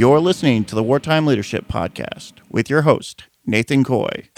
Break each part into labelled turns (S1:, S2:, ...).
S1: You're listening to the Wartime Leadership Podcast with your host, Nathan Coy.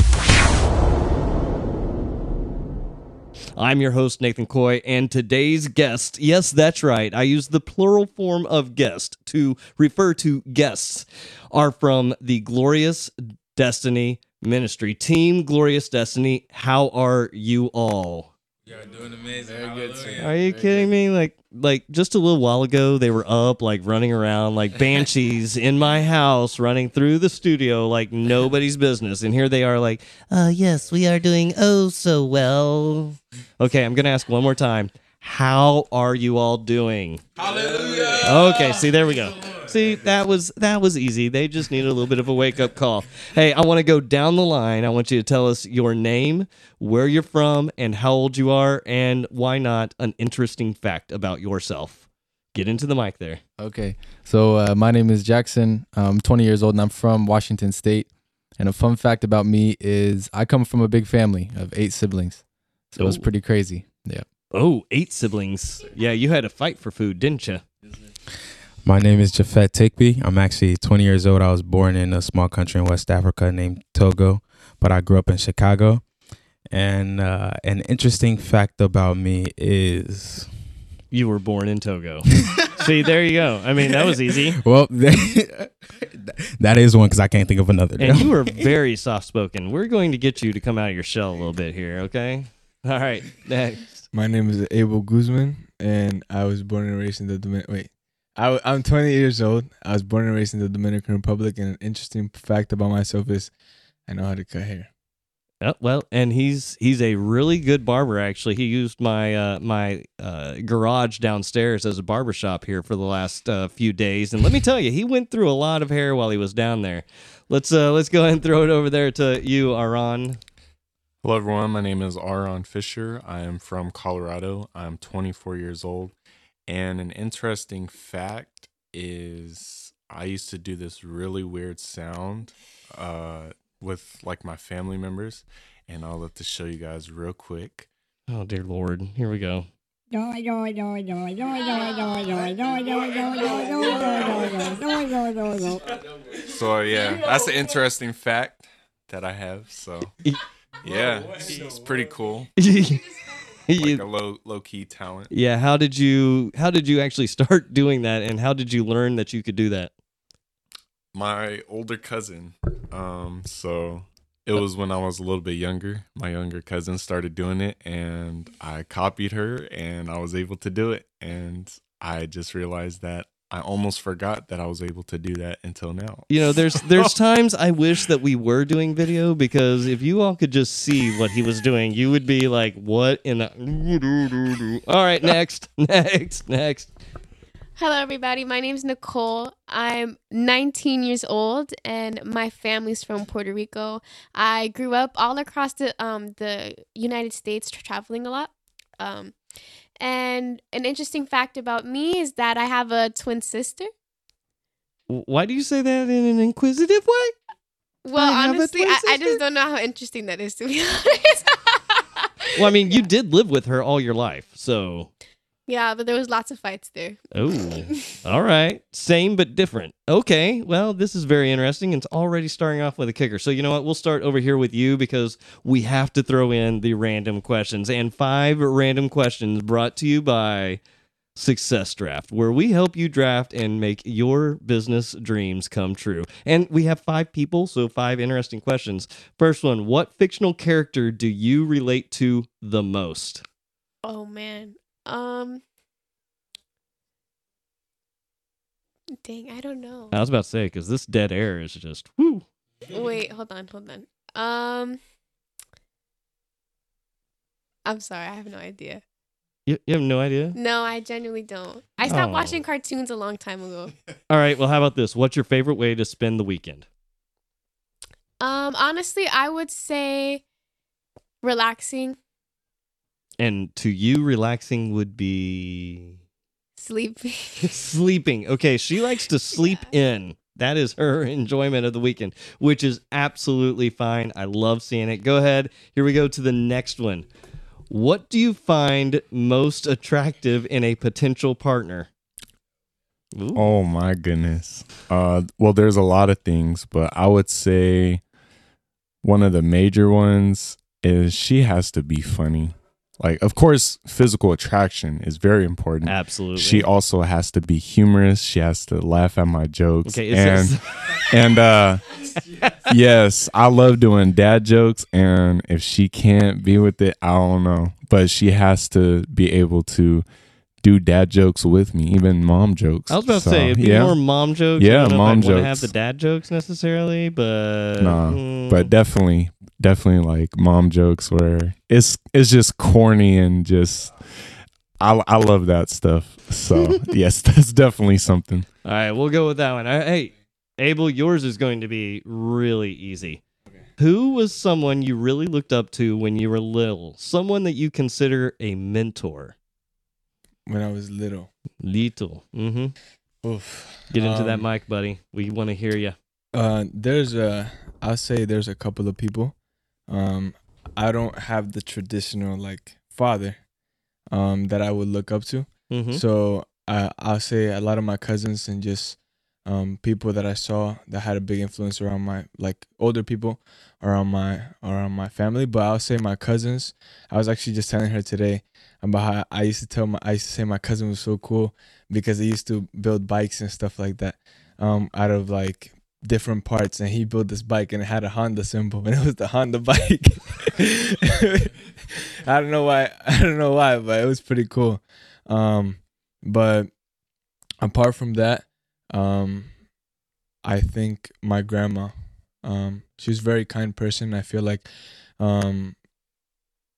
S2: I'm your host, Nathan Coy, and today's guest, yes, that's right, I use the plural form of guest to refer to guests, are from the Glorious Destiny Ministry. Team Glorious Destiny, how are you all?
S3: You're doing amazing.
S4: Very good,
S3: Hallelujah.
S2: Are you kidding me? Like, like just a little while ago, they were up, like running around like banshees in my house, running through the studio like nobody's business. And here they are, like, uh, yes, we are doing oh so well. Okay, I'm gonna ask one more time. How are you all doing?
S3: Hallelujah.
S2: Okay, see, there we go. See, that was that was easy. They just needed a little bit of a wake up call. Hey, I want to go down the line. I want you to tell us your name, where you're from, and how old you are, and why not an interesting fact about yourself. Get into the mic there.
S4: Okay. So uh, my name is Jackson. I'm 20 years old and I'm from Washington State. And a fun fact about me is I come from a big family of eight siblings. So it's
S2: Oh.
S4: pretty crazy. Yeah.
S2: Oh, eight siblings. Yeah, you had a fight for food, didn't you?
S5: My name is Jafet Tikbi. I'm actually 20 years old. I was born in a small country in West Africa named Togo, but I grew up in Chicago. And uh, an interesting fact about me is,
S2: You were born in Togo. see, there you go. I mean, that was easy.
S5: well, that is one because I can't think of another.
S2: And you were very soft spoken. We're going to get you to come out of your shell a little bit here, okay? All right, next.
S6: My name is Abel Guzman, and I was born and raised in the Dominican. Wait, I, am 20 years old. I was born and raised in the Dominican Republic, and an interesting fact about myself is I know how to cut hair.
S2: Oh, well, and he's he's a really good barber. Actually, he used my uh, my uh, garage downstairs as a barber shop here for the last uh, few days. And let me tell you, he went through a lot of hair while he was down there. Let's uh, let's go ahead and throw it over there to you, Aron.
S7: Hello, everyone. My name is Aron Fisher. I am from Colorado. I'm 24 years old. And an interesting fact is I used to do this really weird sound uh, with like my family members. And I'll let to show you guys real quick.
S2: Oh dear Lord, here we go.
S7: So, yeah, that's an interesting fact that I have. So, yeah, it's, it's pretty cool. Like
S2: You-
S7: a low, low key talent.
S2: yeah, how did you how did you actually start doing that, and how did you learn that you could do that?
S7: my older cousin. Um, so it was when I was a little bit younger. My younger cousin started doing it, and I copied her, and I was able to do it. And I just realized that I almost forgot that I was able to do that until now.
S2: You know, there's there's times I wish that we were doing video because if you all could just see what he was doing, you would be like, "What in the?" All right, next, next, next.
S8: Hello, everybody. My name is Nicole. I'm 19 years old, and my family's from Puerto Rico. I grew up all across the um the United States, tra- traveling a lot. Um, and an interesting fact about me is that I have a twin sister.
S2: Why do you say that in an inquisitive way?
S8: Well,
S2: I
S8: honestly, I, I just don't know how interesting that is to be honest.
S2: Well, I mean, you did live with her all your life, so
S8: yeah, but there was lots of fights there.
S2: oh, all right, same but different. Okay, well, this is very interesting. It's already starting off with a kicker. So you know what? We'll start over here with you because we have to throw in the random questions and five random questions brought to you by Success Draft, where we help you draft and make your business dreams come true. And we have five people, so five interesting questions. First one: What fictional character do you relate to the most?
S8: Oh man. Um. Dang, I don't know.
S2: I was about to say because this dead air is just whoo.
S8: Wait, hold on, hold on. Um, I'm sorry, I have no idea.
S2: You, you have no idea.
S8: No, I genuinely don't. I stopped
S2: Oh.
S8: watching cartoons a long time ago.
S2: All right. Well, how about this? What's your favorite way to spend the weekend?
S8: Um, honestly, I would say relaxing,
S2: And to you, relaxing would be
S8: sleeping.
S2: sleeping. Okay, she likes to sleep in. That is her enjoyment of the weekend, which is absolutely fine. I love seeing it. Go ahead. Here we go to the next one. What do you find most attractive in a potential partner? Ooh.
S7: Oh my goodness. Uh, well, there's a lot of things, but I would say one of the major ones is she has to be funny. Like, of course, physical attraction is very important.
S2: Absolutely.
S7: She also has to be humorous. She has to laugh at my jokes.
S2: Okay,
S7: and
S2: this-
S7: and uh yes, I love doing dad jokes and if she can't be with it, I don't know. But she has to be able to do dad jokes with me, even mom jokes.
S2: I was about to say it'd be
S7: yeah.
S2: more mom jokes.
S7: Yeah,
S2: I don't know if
S7: mom
S2: I'd have the dad jokes necessarily, but
S7: Nah,
S2: mm,
S7: but definitely definitely like mom jokes where it's it's just corny and just I I love that stuff. So, yes, that's definitely something.
S2: all right, we'll go with that one. Right, hey, Abel, yours is going to be really easy. Who was someone you really looked up to when you were little? Someone that you consider a mentor?
S6: When I was little.
S2: Little. Mm-hmm.
S6: Oof.
S2: Get into that
S6: Um,
S2: mic, buddy. We want to hear you.
S6: Uh, there's a, I'll say there's a couple of people. Um, I don't have the traditional like father, um, that I would look up to.
S2: Mm-hmm.
S6: So I, I'll say a lot of my cousins and just, um, people that I saw that had a big influence around my like older people around my around my family. But I'll say my cousins. I was actually just telling her today about how I used to tell my I used to say my cousin was so cool because he used to build bikes and stuff like that, um, out of like different parts and he built this bike and it had a Honda symbol and it was the Honda bike. I don't know why I don't know why, but it was pretty cool. Um but apart from that, um I think my grandma um she's a very kind person. I feel like um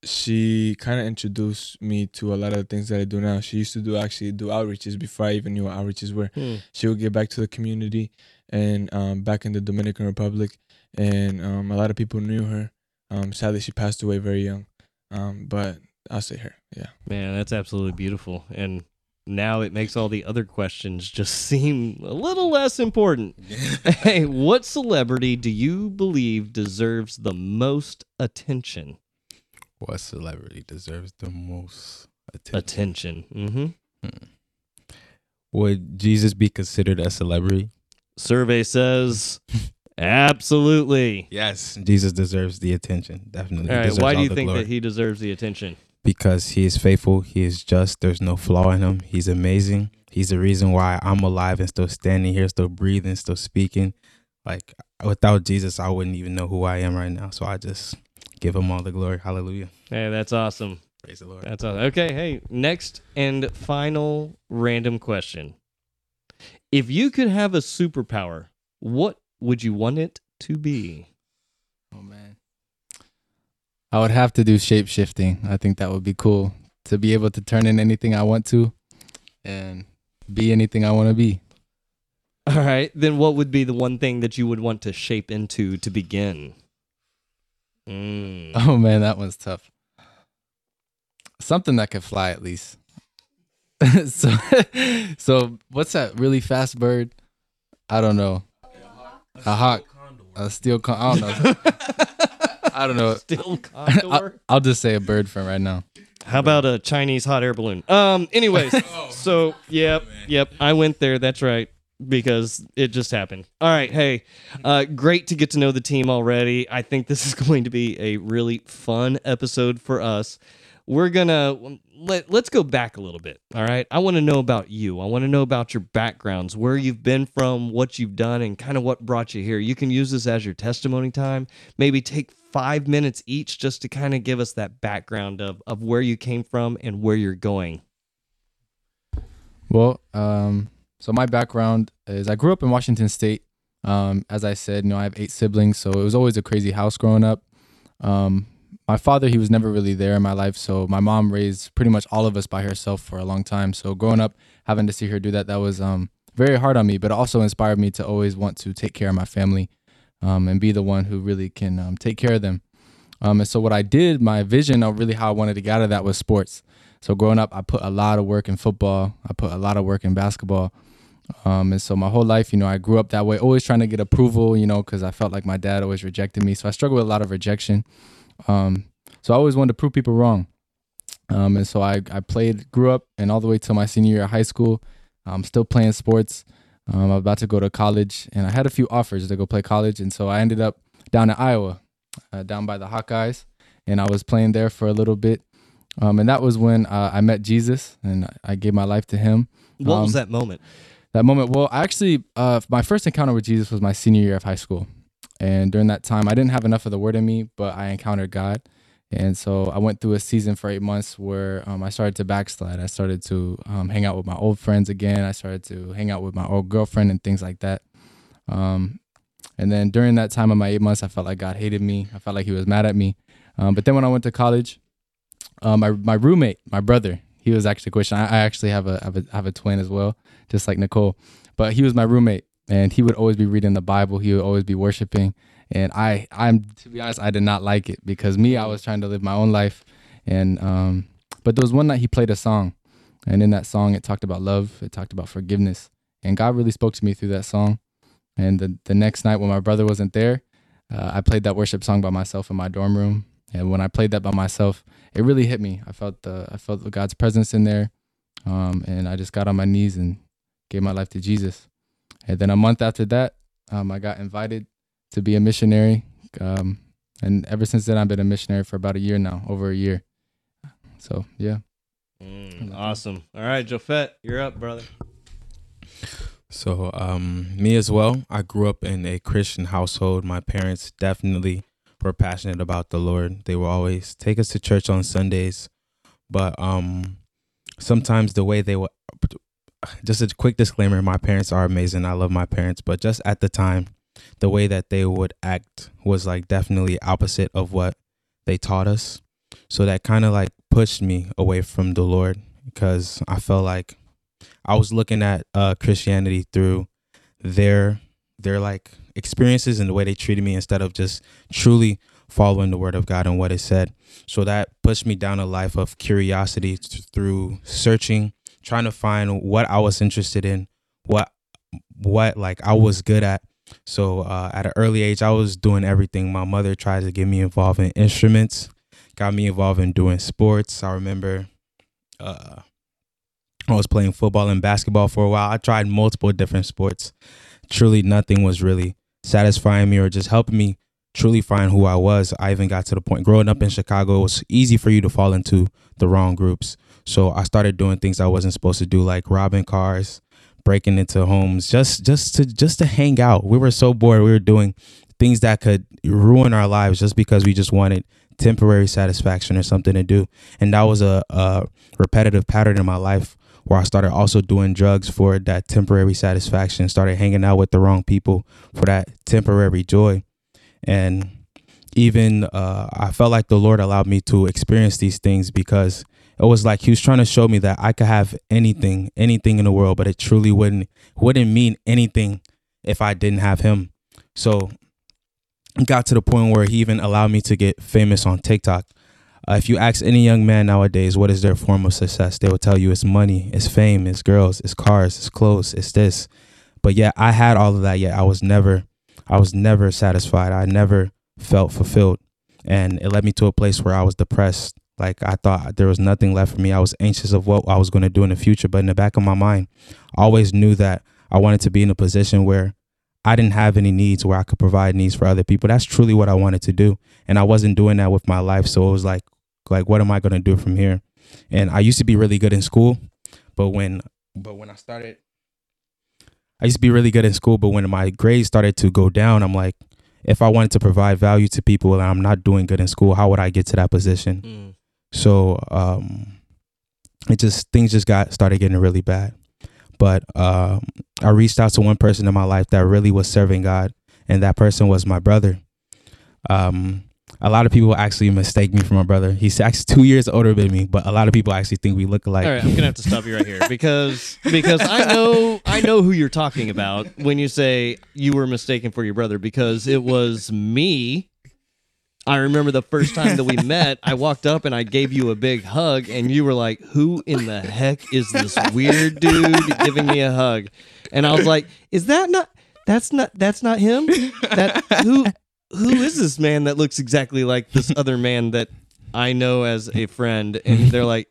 S6: she kind of introduced me to a lot of the things that I do now. She used to do actually do outreaches before I even knew what outreaches were
S2: Hmm.
S6: she would get back to the community and um, back in the Dominican Republic. And um, a lot of people knew her. Um, sadly, she passed away very young. Um, but I'll say her. Yeah.
S2: Man, that's absolutely beautiful. And now it makes all the other questions just seem a little less important. hey, what celebrity do you believe deserves the most attention?
S5: What celebrity deserves the most attention?
S2: Attention. Mm-hmm.
S5: Would Jesus be considered a celebrity?
S2: Survey says absolutely.
S5: Yes, Jesus deserves the attention. Definitely.
S2: All right. Why do you think
S5: glory.
S2: that he deserves the attention?
S5: because he is faithful, he is just, there's no flaw in him. He's amazing. He's the reason why I'm alive and still standing here, still breathing, still speaking. Like without Jesus, I wouldn't even know who I am right now. So I just give him all the glory. Hallelujah.
S2: Hey, that's awesome.
S5: Praise the Lord.
S2: That's awesome. Okay. Hey, next and final random question. If you could have a superpower, what would you want it to be?
S4: Oh man. I would have to do shape shifting. I think that would be cool to be able to turn in anything I want to and be anything I want to be.
S2: All right. Then what would be the one thing that you would want to shape into to begin? Mm.
S4: Oh man, that one's tough. Something that could fly at least. so so what's that really fast bird? I don't know. A hawk. A steel con- I don't know. I don't know.
S2: Still
S4: I'll,
S2: condor?
S4: I'll just say a bird for right now.
S2: How about a Chinese hot air balloon? Um. Anyways, so yep, yep. I went there. That's right because it just happened. All right. Hey, uh, great to get to know the team already. I think this is going to be a really fun episode for us. We're gonna let let's go back a little bit. All right. I want to know about you. I want to know about your backgrounds, where you've been from, what you've done, and kind of what brought you here. You can use this as your testimony time. Maybe take five minutes each just to kind of give us that background of of where you came from and where you're going.
S4: Well, um, so my background is I grew up in Washington State. Um, as I said, you know, I have eight siblings, so it was always a crazy house growing up. Um, my father, he was never really there in my life, so my mom raised pretty much all of us by herself for a long time. So growing up, having to see her do that, that was um, very hard on me, but also inspired me to always want to take care of my family um, and be the one who really can um, take care of them. Um, and so what I did, my vision of really how I wanted to get out of that was sports. So growing up, I put a lot of work in football. I put a lot of work in basketball. Um, and so my whole life, you know, I grew up that way, always trying to get approval, you know, because I felt like my dad always rejected me. So I struggled with a lot of rejection. Um, so I always wanted to prove people wrong. Um, and so I, I played, grew up, and all the way till my senior year of high school, I'm still playing sports. Um, I'm about to go to college, and I had a few offers to go play college, and so I ended up down in Iowa, uh, down by the Hawkeyes, and I was playing there for a little bit. Um, and that was when uh, I met Jesus, and I gave my life to Him.
S2: What was
S4: Um,
S2: that moment?
S4: That moment, well, actually, uh, my first encounter with Jesus was my senior year of high school, and during that time, I didn't have enough of the Word in me, but I encountered God, and so I went through a season for eight months where um, I started to backslide. I started to um, hang out with my old friends again. I started to hang out with my old girlfriend and things like that. Um, and then during that time of my eight months, I felt like God hated me. I felt like He was mad at me. Um, but then when I went to college, um, my my roommate, my brother, he was actually a Christian. I, I actually have a, have a have a twin as well, just like Nicole. But he was my roommate, and he would always be reading the Bible. He would always be worshiping, and I I'm to be honest, I did not like it because me, I was trying to live my own life, and um, but there was one night he played a song, and in that song it talked about love, it talked about forgiveness, and God really spoke to me through that song. And the the next night when my brother wasn't there, uh, I played that worship song by myself in my dorm room. And when I played that by myself, it really hit me. I felt the I felt God's presence in there, um, and I just got on my knees and gave my life to Jesus. And then a month after that, um, I got invited to be a missionary. Um, and ever since then, I've been a missionary for about a year now, over a year. So yeah.
S2: Mm, awesome. All right, Jofet, you're up, brother.
S5: So, um, me as well. I grew up in a Christian household. My parents definitely were passionate about the Lord. They will always take us to church on Sundays, but um, sometimes the way they were. Just a quick disclaimer: my parents are amazing. I love my parents, but just at the time, the way that they would act was like definitely opposite of what they taught us. So that kind of like pushed me away from the Lord because I felt like I was looking at uh, Christianity through their their like experiences and the way they treated me instead of just truly following the word of God and what it said. So that pushed me down a life of curiosity th- through searching, trying to find what I was interested in, what what like I was good at. So uh, at an early age, I was doing everything. My mother tried to get me involved in instruments, got me involved in doing sports. I remember uh, I was playing football and basketball for a while. I tried multiple different sports. Truly, nothing was really satisfying me or just helping me truly find who I was. I even got to the point growing up in mm-hmm. Chicago, it was easy for you to fall into the wrong groups. So I started doing things I wasn't supposed to do, like robbing cars, breaking into homes, just just to just to hang out. We were so bored. We were doing things that could ruin our lives just because we just wanted temporary satisfaction or something to do. And that was a, a repetitive pattern in my life where I started also doing drugs for that temporary satisfaction, started hanging out with the wrong people for that temporary joy. And even uh, I felt like the Lord allowed me to experience these things because it was like He was trying to show me that I could have anything, anything in the world, but it truly wouldn't wouldn't mean anything if I didn't have Him. So got to the point where He even allowed me to get famous on TikTok. Uh, if you ask any young man nowadays what is their form of success, they will tell you it's money, it's fame, it's girls, it's cars, it's clothes, it's this. But yet I had all of that, yet I was never, I was never satisfied. I never felt fulfilled, and it led me to a place where I was depressed. Like I thought there was nothing left for me. I was anxious of what I was going to do in the future, but in the back of my mind, I always knew that I wanted to be in a position where I didn't have any needs, where I could provide needs for other people. That's truly what I wanted to do, and I wasn't doing that with my life. So it was like, like what am I going to do from here? And I used to be really good in school, but when but when I started I used to be really good in school, but when my grades started to go down, I'm like if I wanted to provide value to people and I'm not doing good in school, how would I get to that position?
S2: Mm.
S5: So um it just things just got started getting really bad. But um I reached out to one person in my life that really was serving God and that person was my brother. Um a lot of people actually mistake me for my brother. He's actually two years older than me, but a lot of people actually think we look alike.
S2: All right, I'm gonna have to stop you right here because because I know I know who you're talking about when you say you were mistaken for your brother because it was me. I remember the first time that we met, I walked up and I gave you a big hug, and you were like, "Who in the heck is this weird dude giving me a hug?" And I was like, "Is that not? That's not. That's not him. That who? Who is this man that looks exactly like this other man that I know as a friend?" And they're like,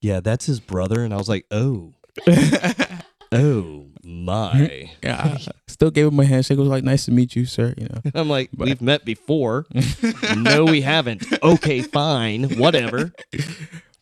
S2: "Yeah, that's his brother." And I was like, "Oh." Oh my.
S5: yeah, I still gave him a handshake. It was like, nice to meet you, sir. You know.
S2: I'm like,
S5: But-
S2: we've met before. no, we haven't. Okay, fine, whatever.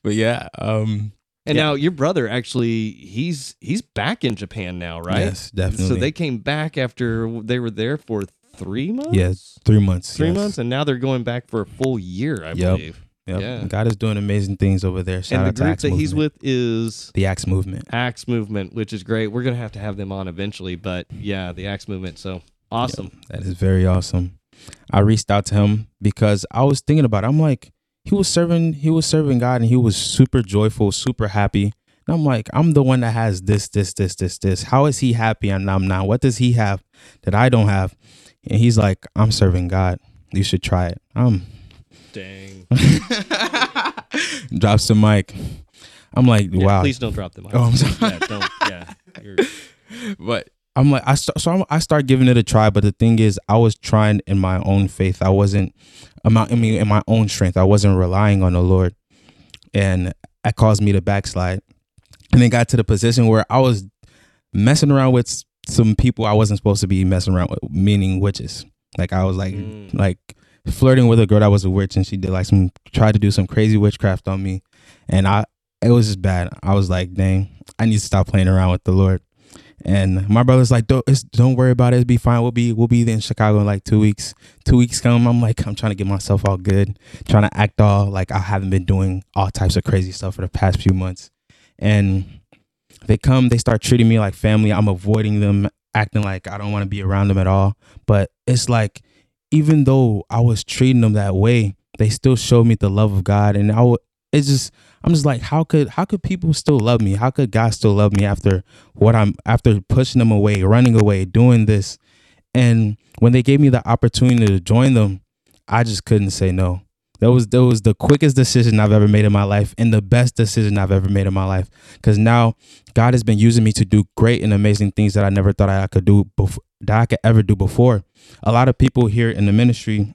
S5: But yeah, um,
S2: And
S5: Yeah.
S2: now your brother actually he's he's back in Japan now, right?
S5: yes, definitely.
S2: So they came back after they were there for three months.
S5: Yeah, three months.
S2: three
S5: yes.
S2: months, and now they're going back for a full year, I
S5: Yep.
S2: believe.
S5: Yep.
S2: Yeah.
S5: God is doing amazing things over there. Shout
S2: and the group that he's
S5: Movement.
S2: with is
S5: the Acts Movement.
S2: Acts Movement, which is great. We're gonna have to have them on eventually, but yeah, the Acts Movement. So awesome.
S5: That is very awesome. I reached out to him because I was thinking about it. I'm like, he was serving, he was serving God and he was super joyful, super happy. And I'm like, I'm the one that has this, this, this, this, this. How is he happy and I'm not? What does he have that I don't have? And he's like, I'm serving God. You should try it. Um
S2: Dang.
S5: drops the mic. I'm like,
S2: Yeah,
S5: wow.
S2: Please don't drop the mic.
S5: Oh, I'm sorry.
S2: Yeah, don't. Yeah. You're-
S5: but I'm like I start, so I'm, I start giving it a try. But the thing is, I was trying in my own faith. I wasn't, I'm not- I mean, in my own strength. I wasn't relying on the Lord, and that caused me to backslide. And then got to the position where I was messing around with s- some people I wasn't supposed to be messing around with, meaning witches. Like I was like,
S2: Mm.
S5: like flirting with a girl that was a witch, and she did like some tried to do some crazy witchcraft on me, and I it was just bad. I was like, dang, I need to stop playing around with the Lord. And my brother's like, don't it's, don't worry about it. It'll be fine. We'll be we'll be in Chicago in like two weeks. Two weeks come. I'm like, I'm trying to get myself all good, trying to act all like I haven't been doing all types of crazy stuff for the past few months. And they come, they start treating me like family. I'm avoiding them, acting like I don't want to be around them at all. But it's like, even though I was treating them that way, they still showed me the love of God. And I would, it's just, I'm just like, how could, how could people still love me? How could God still love me after what I'm, after pushing them away, running away, doing this? And when they gave me the opportunity to join them, I just couldn't say no. That was that was the quickest decision I've ever made in my life and the best decision I've ever made in my life. Because now God has been using me to do great and amazing things that I never thought I could do before, that I could ever do before. A lot of people here in the ministry,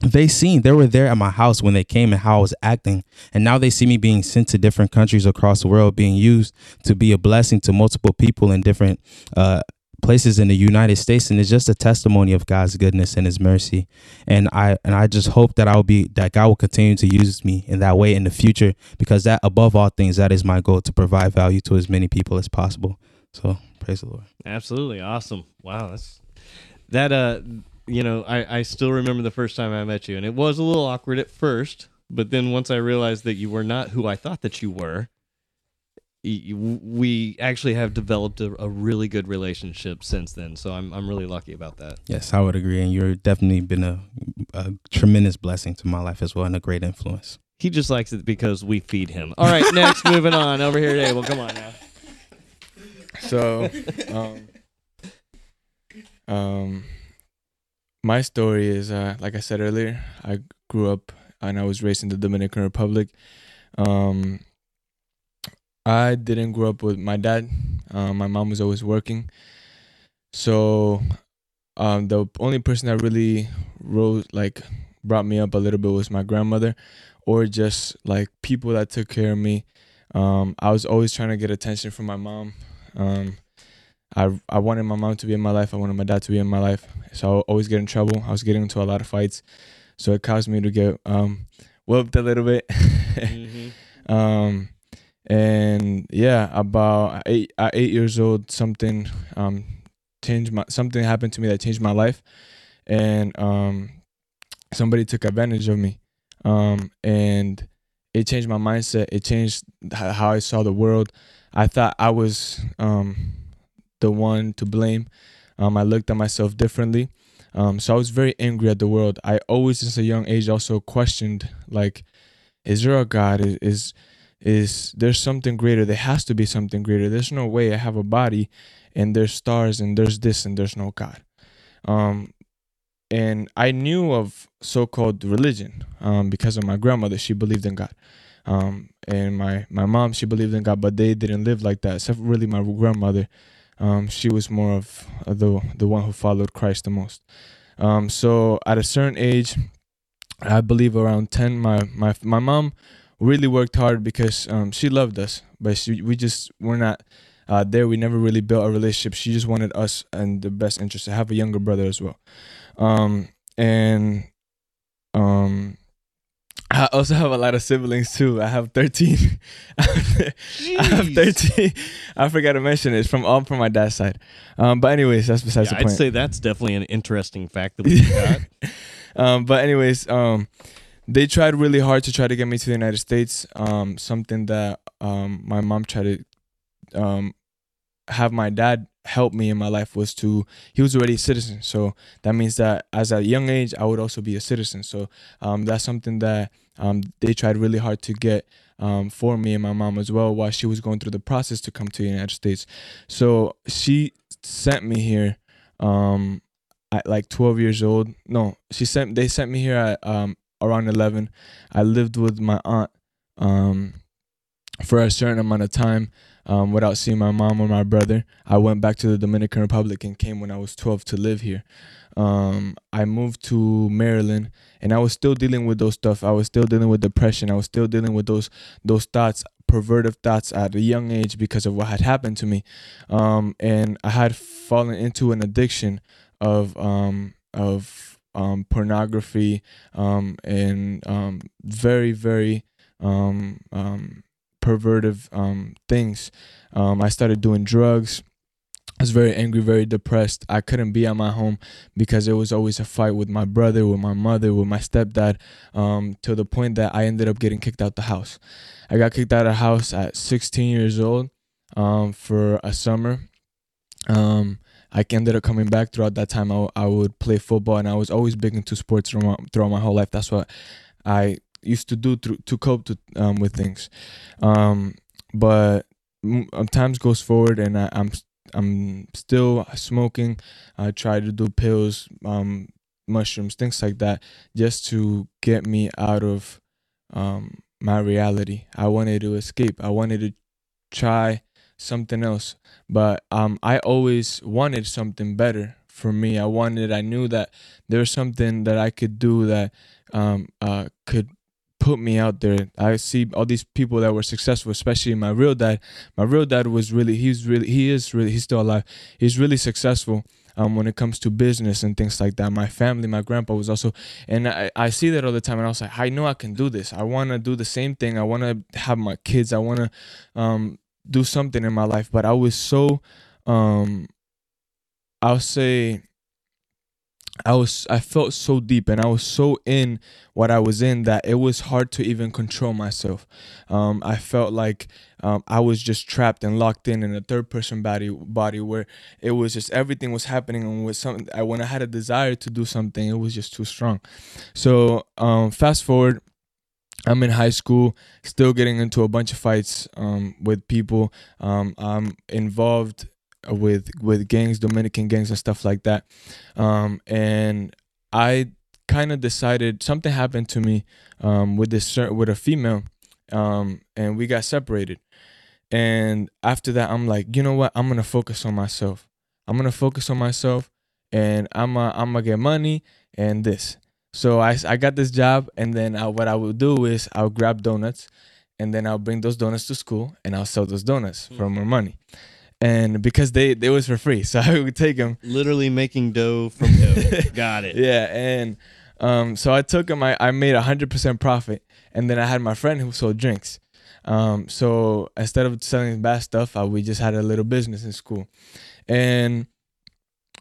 S5: they seen they were there at my house when they came and how I was acting, and now they see me being sent to different countries across the world, being used to be a blessing to multiple people in different uh, places in the United States, and it's just a testimony of God's goodness and His mercy. And I and I just hope that I'll be that God will continue to use me in that way in the future, because that above all things, that is my goal to provide value to as many people as possible. So praise the Lord.
S2: Absolutely awesome. Wow, that's that. Uh, you know, I I still remember the first time I met you, and it was a little awkward at first, but then once I realized that you were not who I thought that you were, we actually have developed a, a really good relationship since then. So I'm I'm really lucky about that.
S5: Yes, I would agree, and you're definitely been a, a tremendous blessing to my life as well, and a great influence.
S2: He just likes it because we feed him. All right, next, moving on over here, Abel. Come on now.
S6: So, um, um, my story is uh, like I said earlier. I grew up and I was raised in the Dominican Republic. Um, I didn't grow up with my dad. Um, my mom was always working, so um, the only person that really rose like brought me up a little bit was my grandmother, or just like people that took care of me. Um, I was always trying to get attention from my mom. Um, I I wanted my mom to be in my life. I wanted my dad to be in my life. So I would always get in trouble. I was getting into a lot of fights. So it caused me to get um whooped a little bit.
S2: Mm-hmm.
S6: um and yeah, about eight at eight years old, something um changed my something happened to me that changed my life. And um somebody took advantage of me. Um and it changed my mindset. It changed how I saw the world. I thought I was um, the one to blame. Um, I looked at myself differently. Um, so I was very angry at the world. I always, since a young age, also questioned like, is there a God? Is is, is there's something greater? There has to be something greater. There's no way I have a body, and there's stars, and there's this, and there's no God. Um, and I knew of so-called religion um, because of my grandmother. She believed in God um, and my my mom she believed in God, but they didn't live like that. Except really my grandmother, um, she was more of the the one who followed Christ the most. Um, so at a certain age, I believe around ten, my my my mom really worked hard because um, she loved us, but she, we just were not uh, there. We never really built a relationship. She just wanted us and the best interest. to have a younger brother as well, um, and um, I also have a lot of siblings too. I have thirteen. I have thirteen. I forgot to mention it. It's from all from my dad's side. Um, but anyways, that's besides
S2: Yeah,
S6: the
S2: I'd
S6: point.
S2: say that's definitely an interesting fact that we've got.
S6: um, but anyways, um, they tried really hard to try to get me to the United States. Um, something that um, my mom tried to um, have my dad help me in my life was to he was already a citizen. So that means that as a young age i would also be a citizen. So um, that's something that um, they tried really hard to get um, for me and my mom as well while she was going through the process to come to the united states. So she sent me here at like 12 years old. No she sent they sent me here at um, around 11 i lived with my aunt um, for a certain amount of time um, without seeing my mom or my brother. I went back to the Dominican Republic and came when I was 12 to live here. Um, I moved to Maryland and I was still dealing with those stuff. I was still dealing with depression. I was still dealing with those those thoughts, perverted thoughts at a young age because of what had happened to me. Um, and I had fallen into an addiction of um, of um, pornography um, and um, very very um, um, pervertive things. I started doing drugs. I was very angry, very depressed. I couldn't be at my home because there was always a fight with my brother, with my mother, with my stepdad, um, to the point that I ended up getting kicked out the house. I got kicked out of the house at 16 years old um, for a summer. Um, I ended up coming back throughout that time. I, I would play football, and I was always big into sports throughout, throughout my whole life. That's what I used to do to, to cope to, um, with things. Um, but um, times goes forward, and I, I'm I'm still smoking. I try to do pills, um, mushrooms, things like that, just to get me out of um, my reality. I wanted to escape. I wanted to try something else, but um, I always wanted something better for me. I wanted. I knew that there was something that I could do that um, uh, could put me out there. I see all these people that were successful, especially my real dad. My real dad was really he's really he is really he's still alive. He's really successful um when it comes to business and things like that. My family, my grandpa was also and I, I see that all the time and I was like, I know I can do this. I wanna do the same thing. I wanna have my kids. I wanna um do something in my life. But I was so um I'll say I was I felt so deep and I was so in what I was in that it was hard to even control myself. Um, I felt like um, I was just trapped and locked in in a third person body body where it was just everything was happening and was something I when I had a desire to do something it was just too strong. So um, fast forward. I'm in high school, still getting into a bunch of fights um, with people. Um, I'm involved with with gangs, Dominican gangs, and stuff like that. Um, and I kind of decided something happened to me um, with this with a female, um, and we got separated. And after that, I'm like, you know what? I'm gonna focus on myself. I'm gonna focus on myself, and I'm I'm gonna get money and this. So I, I got this job, and then I, what I would do is I'll grab donuts, and then I'll bring those donuts to school, and I'll sell those donuts for more money. And because they they was for free, so I would take them.
S2: Literally making dough from dough. Got it.
S6: Yeah, and um, so I took them. I, I made a hundred percent profit, and then I had my friend who sold drinks. Um, so instead of selling bad stuff, I, we just had a little business in school, and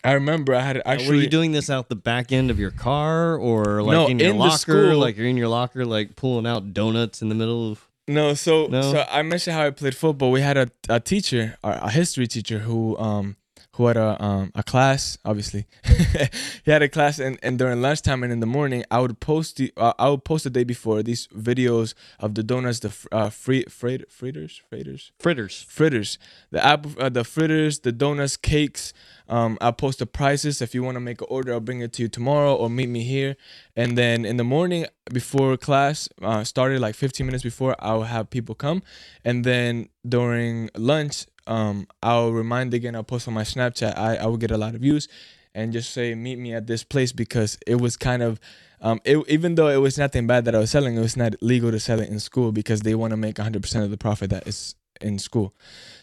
S6: I remember I had
S2: Now,
S6: actually.
S2: were you doing this out the back end of your car or like
S6: No,
S2: in your
S6: in
S2: locker?
S6: school.
S2: Like you're in your locker, like pulling out donuts in the middle of.
S6: No, so
S2: No?
S6: so I mentioned how I played football. We had a, a teacher, a a history teacher who um who had a um a class. Obviously, he had a class, and, and during lunchtime and in the morning, I would post the uh, I would post the day before these videos of the donuts, the fr- uh free frit fritters fritters
S2: Fritters.
S6: fritters, the apple, uh, the fritters, the donuts, cakes. Um, I'll post the prices. If you want to make an order, I'll bring it to you tomorrow or meet me here. And then in the morning before class uh, started, like 15 minutes before, I'll have people come. And then during lunch, um, I'll remind again. I'll post on my Snapchat. I, I will get a lot of views. and just say meet me at this place because it was kind of um it, even though it was nothing bad that I was selling, it was not legal to sell it in school because they want to make 100% of the profit that is in school.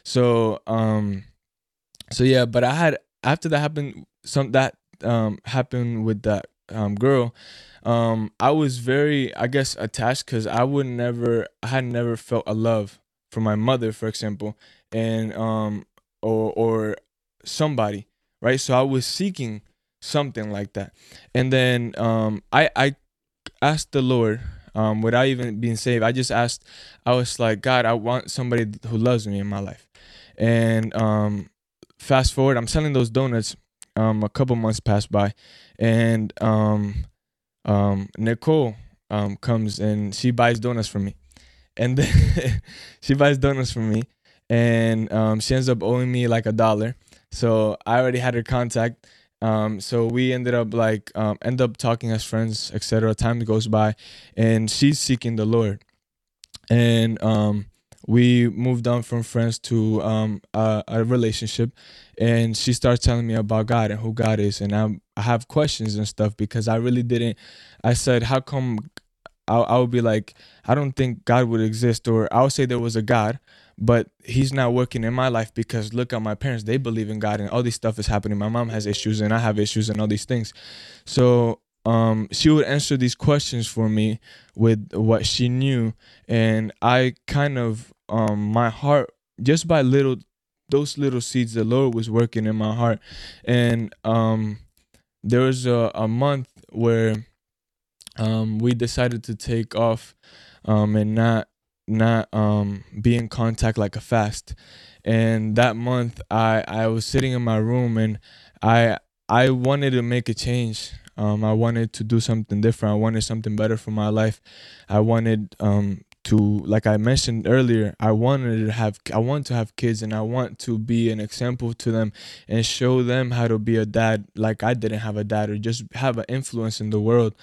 S6: So um so yeah, but I had after that happened some that um happened with that um girl um I was very I guess attached cuz I would never I had never felt a love for my mother for example and um or or somebody right? So I was seeking something like that. And then um I I asked the Lord um without even being saved I just asked I was like God I want somebody who loves me in my life. And um fast forward i'm selling those donuts um a couple months pass by and um um nicole um comes and she buys donuts from me. And then she buys donuts from me and um she ends up owing me like a dollar. So i already had her contact. Um so we ended up like um end up talking as friends etc time goes by and she's seeking the lord. And um we moved on from friends to um, a, a relationship and she starts telling me about god and who god is and I'm, i have questions and stuff because i really didn't i said how come I, I would be like i don't think god would exist or i would say there was a god but he's not working in my life because look at my parents they believe in god and all this stuff is happening. My mom has issues and i have issues and all these things. So um, she would answer these questions for me with what she knew. And i kind of um, my heart just by little those little seeds the lord was working in my heart. And um, there was a, a month where um, we decided to take off um, and not not um, be in contact like a fast. And that month i i was sitting in my room and i i wanted to make a change um, I wanted to do something different. I wanted something better for my life. I wanted um, to, like I mentioned earlier, I wanted to have, I want to have kids, and I want to be an example to them and show them how to be a dad, like I didn't have a dad, or just have an influence in the world.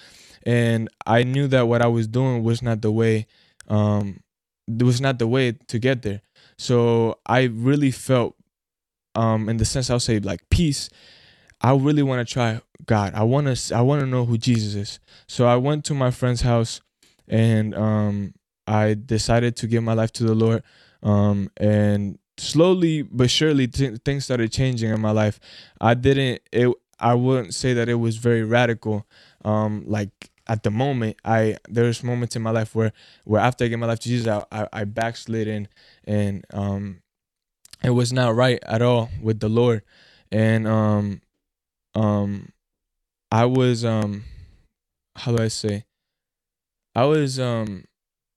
S6: And I knew that what I was doing was not the way, um, it was not the way to get there. So I really felt, um, in the sense I'll say like peace I really want to try God. I want to I want to know who Jesus is. So I went to my friend's house and um I decided to give my life to the Lord um and slowly but surely things started changing in my life. I didn't it I wouldn't say that it was very radical um like at the moment I there's moments in my life where where after I gave my life to Jesus I I, I backslid in and um it was not right at all with the Lord and um um I was um how do I say? I was um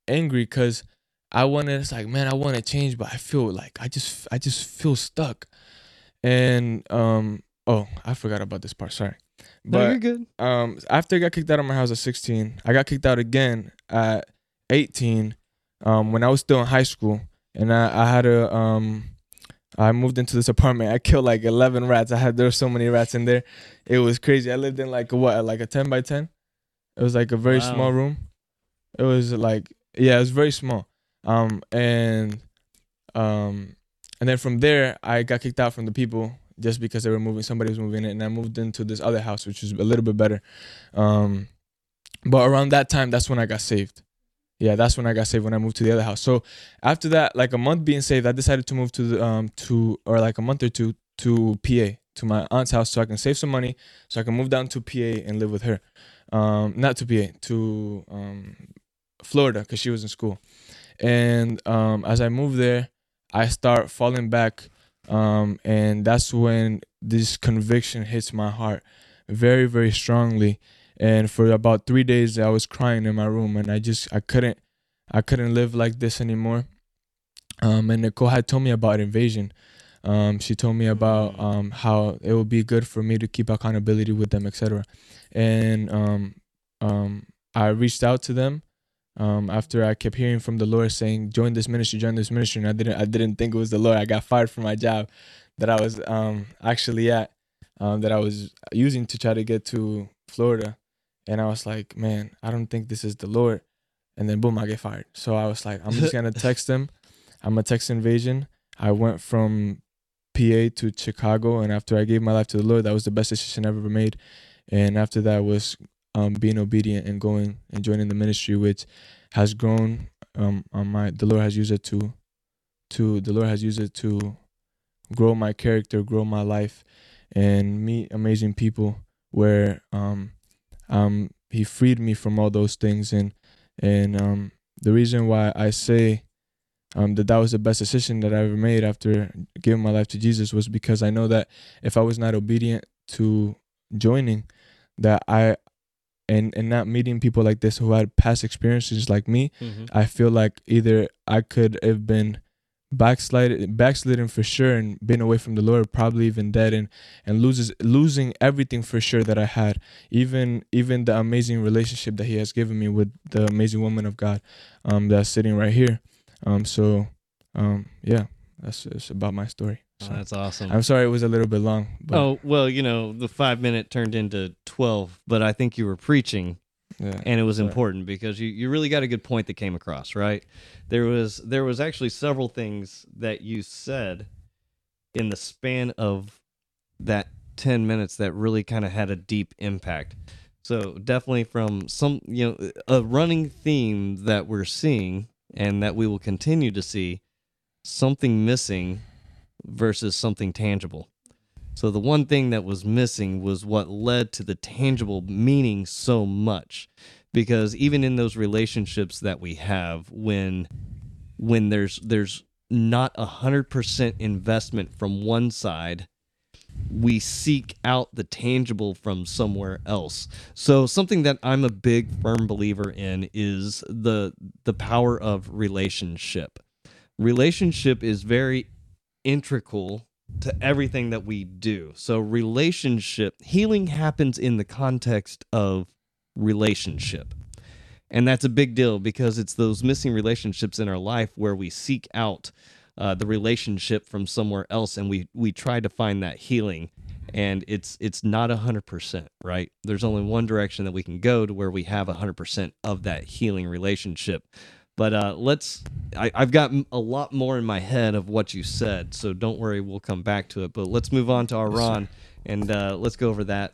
S6: angry cuz I wanted it's like man I want to change but I feel like I just I just feel stuck. And um oh I forgot about this part sorry.
S2: No,
S6: but
S2: you're good.
S6: um after I got kicked out of my house at 16 I got kicked out again at 18 um when I was still in high school. And I, I had a um I moved into this apartment. I killed like 11 rats. I had there were so many rats in there. It was crazy. I lived in like a what, like a 10 by 10. It was like a very
S2: Wow.
S6: small room. It was like yeah, it was very small. Um and um and then from there I got kicked out from the people just because they were moving somebody was moving it and I moved into this other house which was a little bit better. Um but around that time that's when I got saved. Yeah, that's when I got saved when I moved to the other house. So after that, like a month being saved, I decided to move to the um to or like a month or two to PA to my aunt's house so I can save some money so I can move down to PA and live with her. Um, not to PA to um Florida because she was in school. And um, as I moved there, I start falling back, um, and that's when this conviction hits my heart very very strongly and for about three days i was crying in my room and i just i couldn't i couldn't live like this anymore. Um and nicole had told me about invasion. Um she told me about um how it would be good for me to keep accountability with them etc and um um i reached out to them um after i kept hearing from the lord saying join this ministry join this ministry. And i didn't i didn't think it was the lord. I got fired from my job that i was um actually at um that i was using to try to get to florida and I was like, man, I don't think this is the Lord. And then boom, I get fired. So I was like, I'm just gonna text him. I'm gonna text invasion. I went from PA to Chicago, and after I gave my life to the Lord, that was the best decision I've ever made. And after that was um, being obedient and going and joining the ministry, which has grown. Um, on my the Lord has used it to, to the Lord has used it to grow my character, grow my life, and meet amazing people. Where um, um, He freed me from all those things, and and um, the reason why I say um, that that was the best decision that I ever made after giving my life to Jesus was because I know that if I was not obedient to joining, that I and and not meeting people like this who had past experiences like me,
S2: Mhm.
S6: I feel like either I could have been backslided backslidden for sure and been away from the Lord, probably even dead and and loses losing everything for sure that I had. Even even the amazing relationship that he has given me with the amazing woman of God um that's sitting right here. Um so um yeah, that's it's about my story.
S2: Oh, that's awesome.
S6: I'm sorry it was a little bit long, but
S2: oh well, you know the five minute turned into twelve, but I think you were preaching
S6: yeah.
S2: and it was
S6: Sorry.
S2: important because you, you really got a good point that came across right there was there was actually several things that you said in the span of that 10 minutes that really kind of had a deep impact so definitely from some you know a running theme that we're seeing and that we will continue to see something missing versus something tangible so the one thing that was missing was what led to the tangible meaning so much. Because even in those relationships that we have when when there's there's not a hundred percent investment from one side we seek out the tangible from somewhere else. So something that i'm a big firm believer in is the the power of relationship. Relationship is very integral to everything that we do. So relationship healing happens in the context of relationship. And that's a big deal because it's those missing relationships in our life where we seek out uh, the relationship from somewhere else and we we try to find that healing and it's it's not a hundred percent right there's only one direction that we can go to where we have a hundred percent of that healing relationship but uh, let's. I, I've got a lot more in my head of what you said, so don't worry, we'll come back to it. But let's move on to Aron and uh, let's go over that.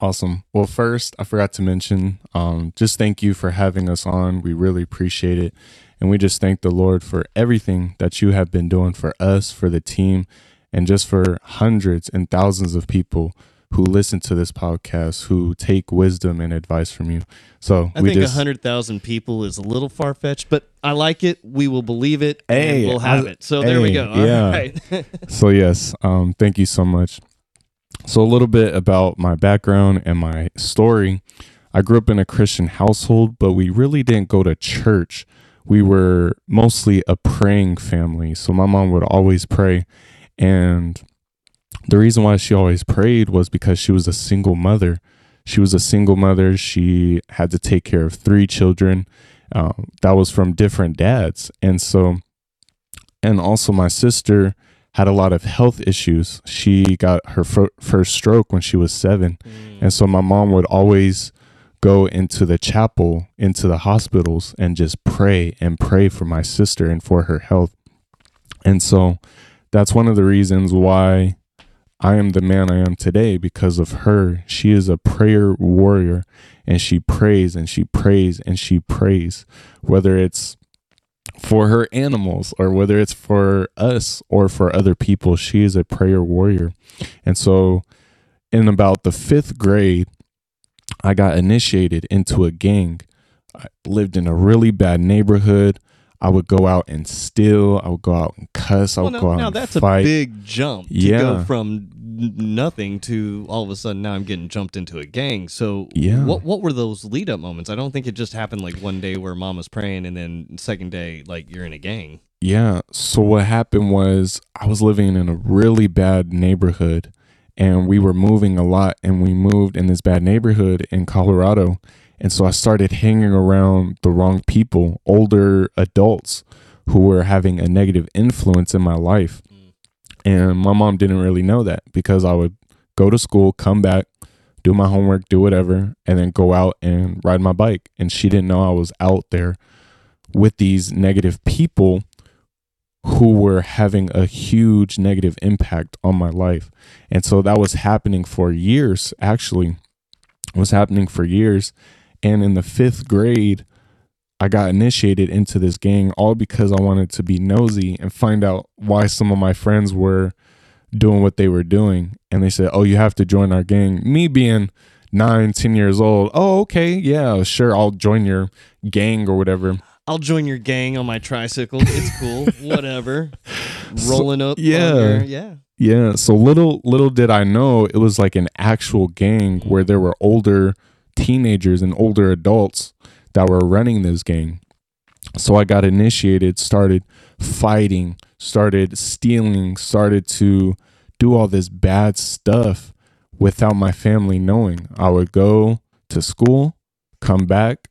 S7: Awesome. Well, first, I forgot to mention, um, just thank you for having us on. We really appreciate it. And we just thank the Lord for everything that you have been doing for us, for the team, and just for hundreds and thousands of people who listen to this podcast, who take wisdom and advice from you. So
S2: I
S7: we
S2: think
S7: just,
S2: hundred thousand people is a little far fetched, but I like it. We will believe it,
S7: Hey,
S2: and we'll have
S7: I-
S2: it. So there we go. All
S7: yeah.
S2: right.
S7: So yes, um, thank you so much. So a little bit about my background and my story. I grew up in a Christian household, but we really didn't go to church. We were mostly a praying family. So my mom would always pray, and the reason why she always prayed was because she was a single mother. She was a single mother. She had to take care of three children. Um, that was from different dads, and so, and also my sister had a lot of health issues. She got her fir- first stroke when she was seven. And so my mom would always go into the chapel, into the hospitals, and just pray and pray for my sister and for her health. And so that's one of the reasons why I am the man I am today because of her. She is a prayer warrior and she prays and she prays and she prays, whether it's for her animals or whether it's for us or for other people. She is a prayer warrior. And so, in about the fifth grade, I got initiated into a gang. I lived in a really bad neighborhood. I would go out and steal. I would go out and cuss. I
S2: Well,
S7: would
S2: now,
S7: go out
S2: now
S7: and
S2: that's
S7: fight.
S2: a big jump to go
S7: Yeah.
S2: from n- nothing to all of a sudden now I'm getting jumped into a gang. So
S7: Yeah.
S2: what what were those lead up moments? I don't think it just happened like one day where mom was praying and then second day like you're in a gang.
S7: Yeah. So what happened was I was living in a really bad neighborhood and we were moving a lot and we moved in this bad neighborhood in Colorado. And so I started hanging around the wrong people, older adults who were having a negative influence in my life. And my mom didn't really know that because I would go to school, come back, do my homework, do whatever, and then go out and ride my bike. And she didn't know I was out there with these negative people who were having a huge negative impact on my life. And so that was happening for years, actually. It was happening for years. And in the fifth grade, I got initiated into this gang all because I wanted to be nosy and find out why some of my friends were doing what they were doing. And they said, Oh, you have to join our gang. Me being nine, ten years old, oh, okay, yeah, sure, I'll join your gang or whatever.
S2: I'll join your gang on my tricycle. It's cool. Whatever. Rolling up.
S7: yeah.
S2: yeah.
S7: Yeah. So little little did I know it was like an actual gang where there were older teenagers and older adults that were running this gang. So I got initiated, started fighting, started stealing, started to do all this bad stuff without my family knowing. I would go to school, come back,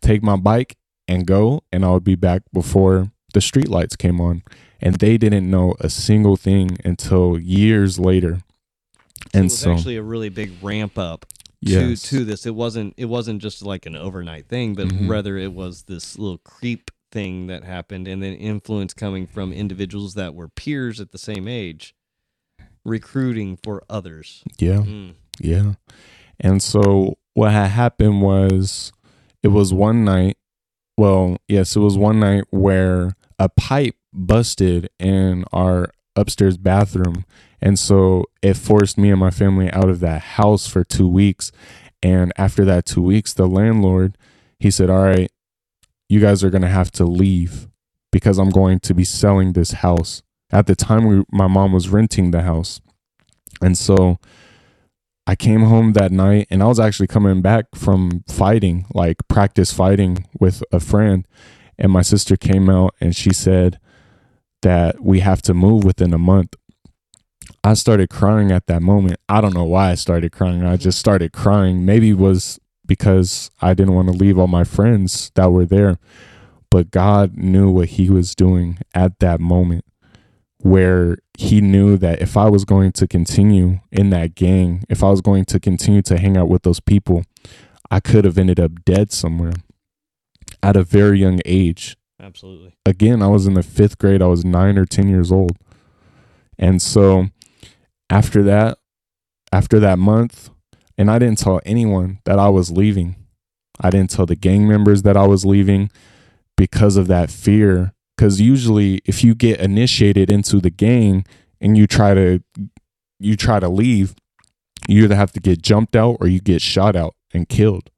S7: take my bike and go and I would be back before the street lights came on and they didn't know a single thing until years later.
S2: So
S7: And
S2: it was
S7: so,
S2: actually a really big ramp up
S7: yes,
S2: to to this. It wasn't it wasn't just like an overnight thing, but
S7: Mhm.
S2: rather it was this little creep thing that happened and then influence coming from individuals that were peers at the same age recruiting for others.
S7: yeah,
S2: Mm.
S7: yeah. And so what had happened was it was one night, well, yes, it was one night where a pipe busted in our upstairs bathroom. And so it forced me and my family out of that house for two weeks. And after that two weeks, the landlord, he said, All right, you guys are going to have to leave because I'm going to be selling this house. At the time, we, my mom was renting the house. And so I came home that night and I was actually coming back from fighting, like practice fighting with a friend. And my sister came out and she said that we have to move within a month. I started crying at that moment. I don't know why I started crying. I just started crying. Maybe it was because I didn't want to leave all my friends that were there. But God knew what He was doing at that moment where He knew that if I was going to continue in that gang, if I was going to continue to hang out with those people, I could have ended up dead somewhere at a very young age
S2: Absolutely.
S7: again, I was in the fifth grade. I was nine or 10 years old. And so after that, after that month, and I didn't tell anyone that I was leaving. I didn't tell the gang members that I was leaving because of that fear. Because usually, if you get initiated into the gang and you try to you try to leave, you either have to get jumped out or you get shot out and killed.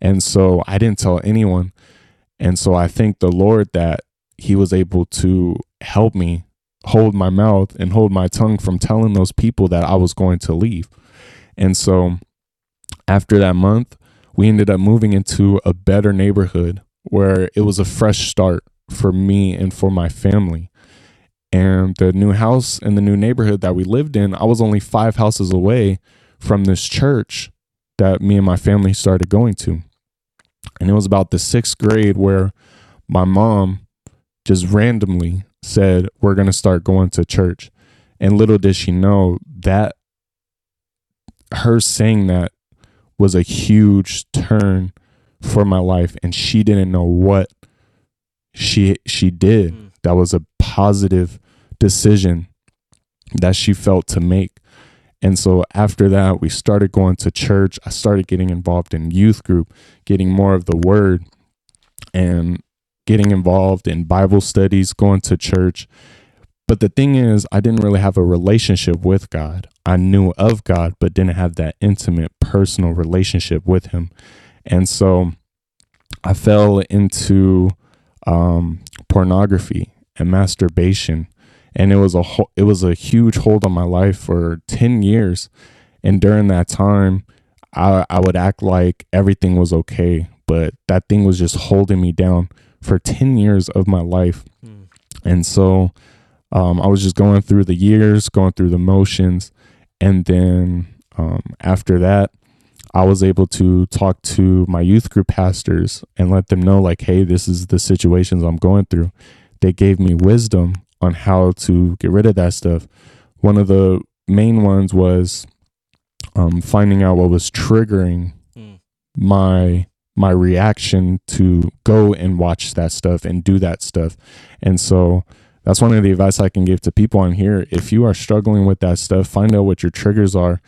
S7: And so I didn't tell anyone. And so I thank the Lord that He was able to help me hold my mouth and hold my tongue from telling those people that I was going to leave. And so after that month, we ended up moving into a better neighborhood where it was a fresh start for me and for my family. And the new house and the new neighborhood that we lived in, I was only five houses away from this church that me and my family started going to. And it was about the sixth grade where my mom just randomly said, We're going to start going to church. And little did she know that her saying that was a huge turn for my life. And she didn't know what she she did.
S2: Mm.
S7: That was a positive decision that she felt to make. And so after that, we started going to church. I started getting involved in youth group, getting more of the word, and getting involved in Bible studies, going to church. But the thing is, I didn't really have a relationship with God. I knew of God, but didn't have that intimate, personal relationship with Him. And so I fell into um, pornography and masturbation and it was a ho- it was a huge hold on my life for 10 years and during that time I I would act like everything was okay but that thing was just holding me down for 10 years of my life
S2: Mm.
S7: and so um, I was just going through the years going through the motions and then um, after that I was able to talk to my youth group pastors and let them know like hey this is the situations I'm going through they gave me wisdom on how to get rid of that stuff. One of the main ones was um, finding out what was triggering
S2: Mm.
S7: my my reaction to go and watch that stuff and do that stuff. And so that's one of the advice I can give to people on here. If you are struggling with that stuff, find out what your triggers are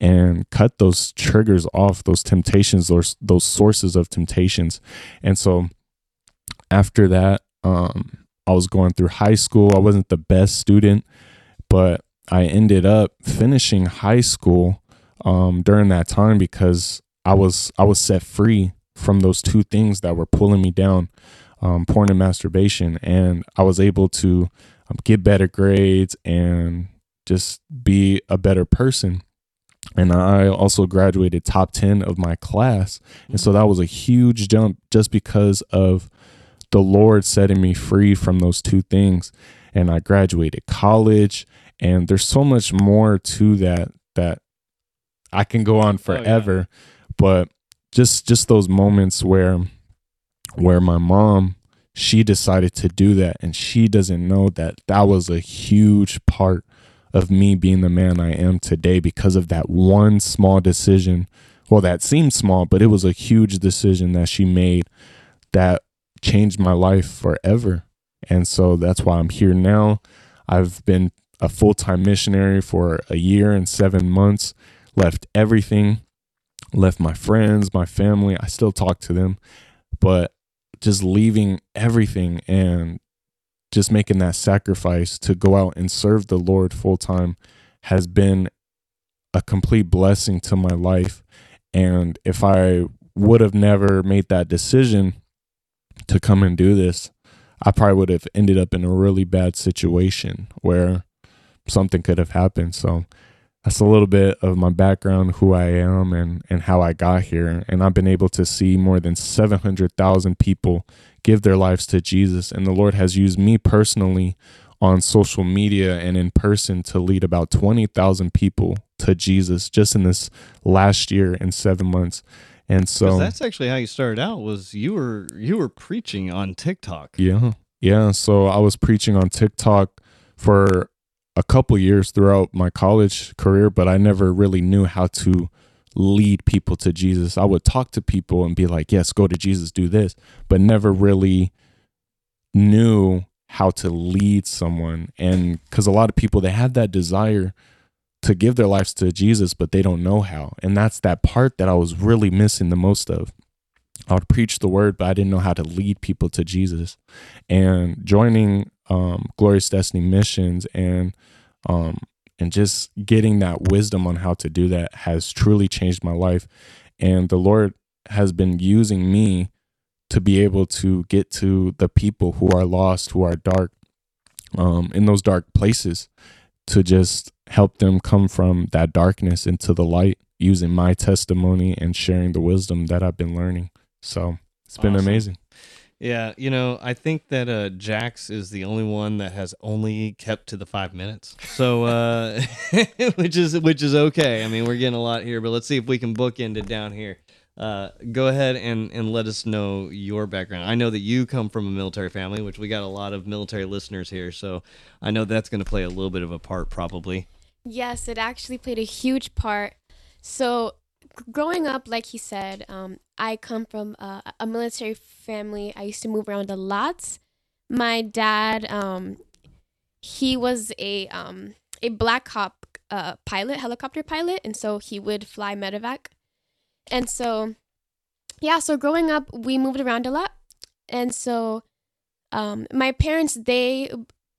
S7: and cut those triggers off, those temptations, those those sources of temptations. And so after that, um, I was going through high school. I wasn't the best student, but I ended up finishing high school um, during that time because I was I was set free from those two things that were pulling me down, um, porn and masturbation, and I was able to um, get better grades and just be a better person. And I also graduated top ten of my class, and so that was a huge jump just because of the Lord setting me free from those two things. And I graduated college, and there's so much more to that that I can go on
S2: Oh, yeah.
S7: forever. But just just those moments where where my mom she decided to do that and she doesn't know that that was a huge part of me being the man I am today because of that one small decision. Well, that seemed small, but it was a huge decision that she made that changed my life forever. And so that's why I'm here now. I've been a full time missionary for a year and seven months, left everything, left my friends, my family. I still talk to them, but just leaving everything and just making that sacrifice to go out and serve the Lord full time has been a complete blessing to my life. And if I would have never made that decision to come and do this, I probably would have ended up in a really bad situation where something could have happened. So that's a little bit of my background, who I am, and and how I got here. And I've been able to see more than seven hundred thousand people give their lives to Jesus, and the Lord has used me personally on social media and in person to lead about twenty thousand people to Jesus just in this last year in seven months. And so
S2: that's actually how you started out. Was you were you were preaching on TikTok?
S7: Yeah. Yeah. So I was preaching on TikTok for a couple years throughout my college career, but I never really knew how to lead people to Jesus. I would talk to people and be like, yes, go to Jesus, do this, but never really knew how to lead someone. And because a lot of people, they have that desire to give their lives to Jesus, but they don't know how. And that's that part that I was really missing the most of. I would preach the word, but I didn't know how to lead people to Jesus. And joining um, Glorious Destiny Missions and um, and just getting that wisdom on how to do that has truly changed my life. And the Lord has been using me to be able to get to the people who are lost, who are dark, um, in those dark places, to just help them come from that darkness into the light using my testimony and sharing the wisdom that I've been learning. So it's been
S2: Awesome.
S7: amazing.
S2: Yeah, you know, I think that uh, Jax is the only one that has only kept to the five minutes. So, uh, which is which is okay. I mean, we're getting a lot here, but let's see if we can bookend it down here. Uh, go ahead and and let us know your background. I know that you come from a military family, which we got a lot of military listeners here, so I know that's going to play a little bit of a part, probably.
S8: Yes, it actually played a huge part. So, growing up, like he said, um, I come from a, a military family. I used to move around a lot. My dad, um, he was a um, a Black Hawk uh, pilot, helicopter pilot, and so he would fly medevac. And so, yeah, so growing up, we moved around a lot, and so um, my parents they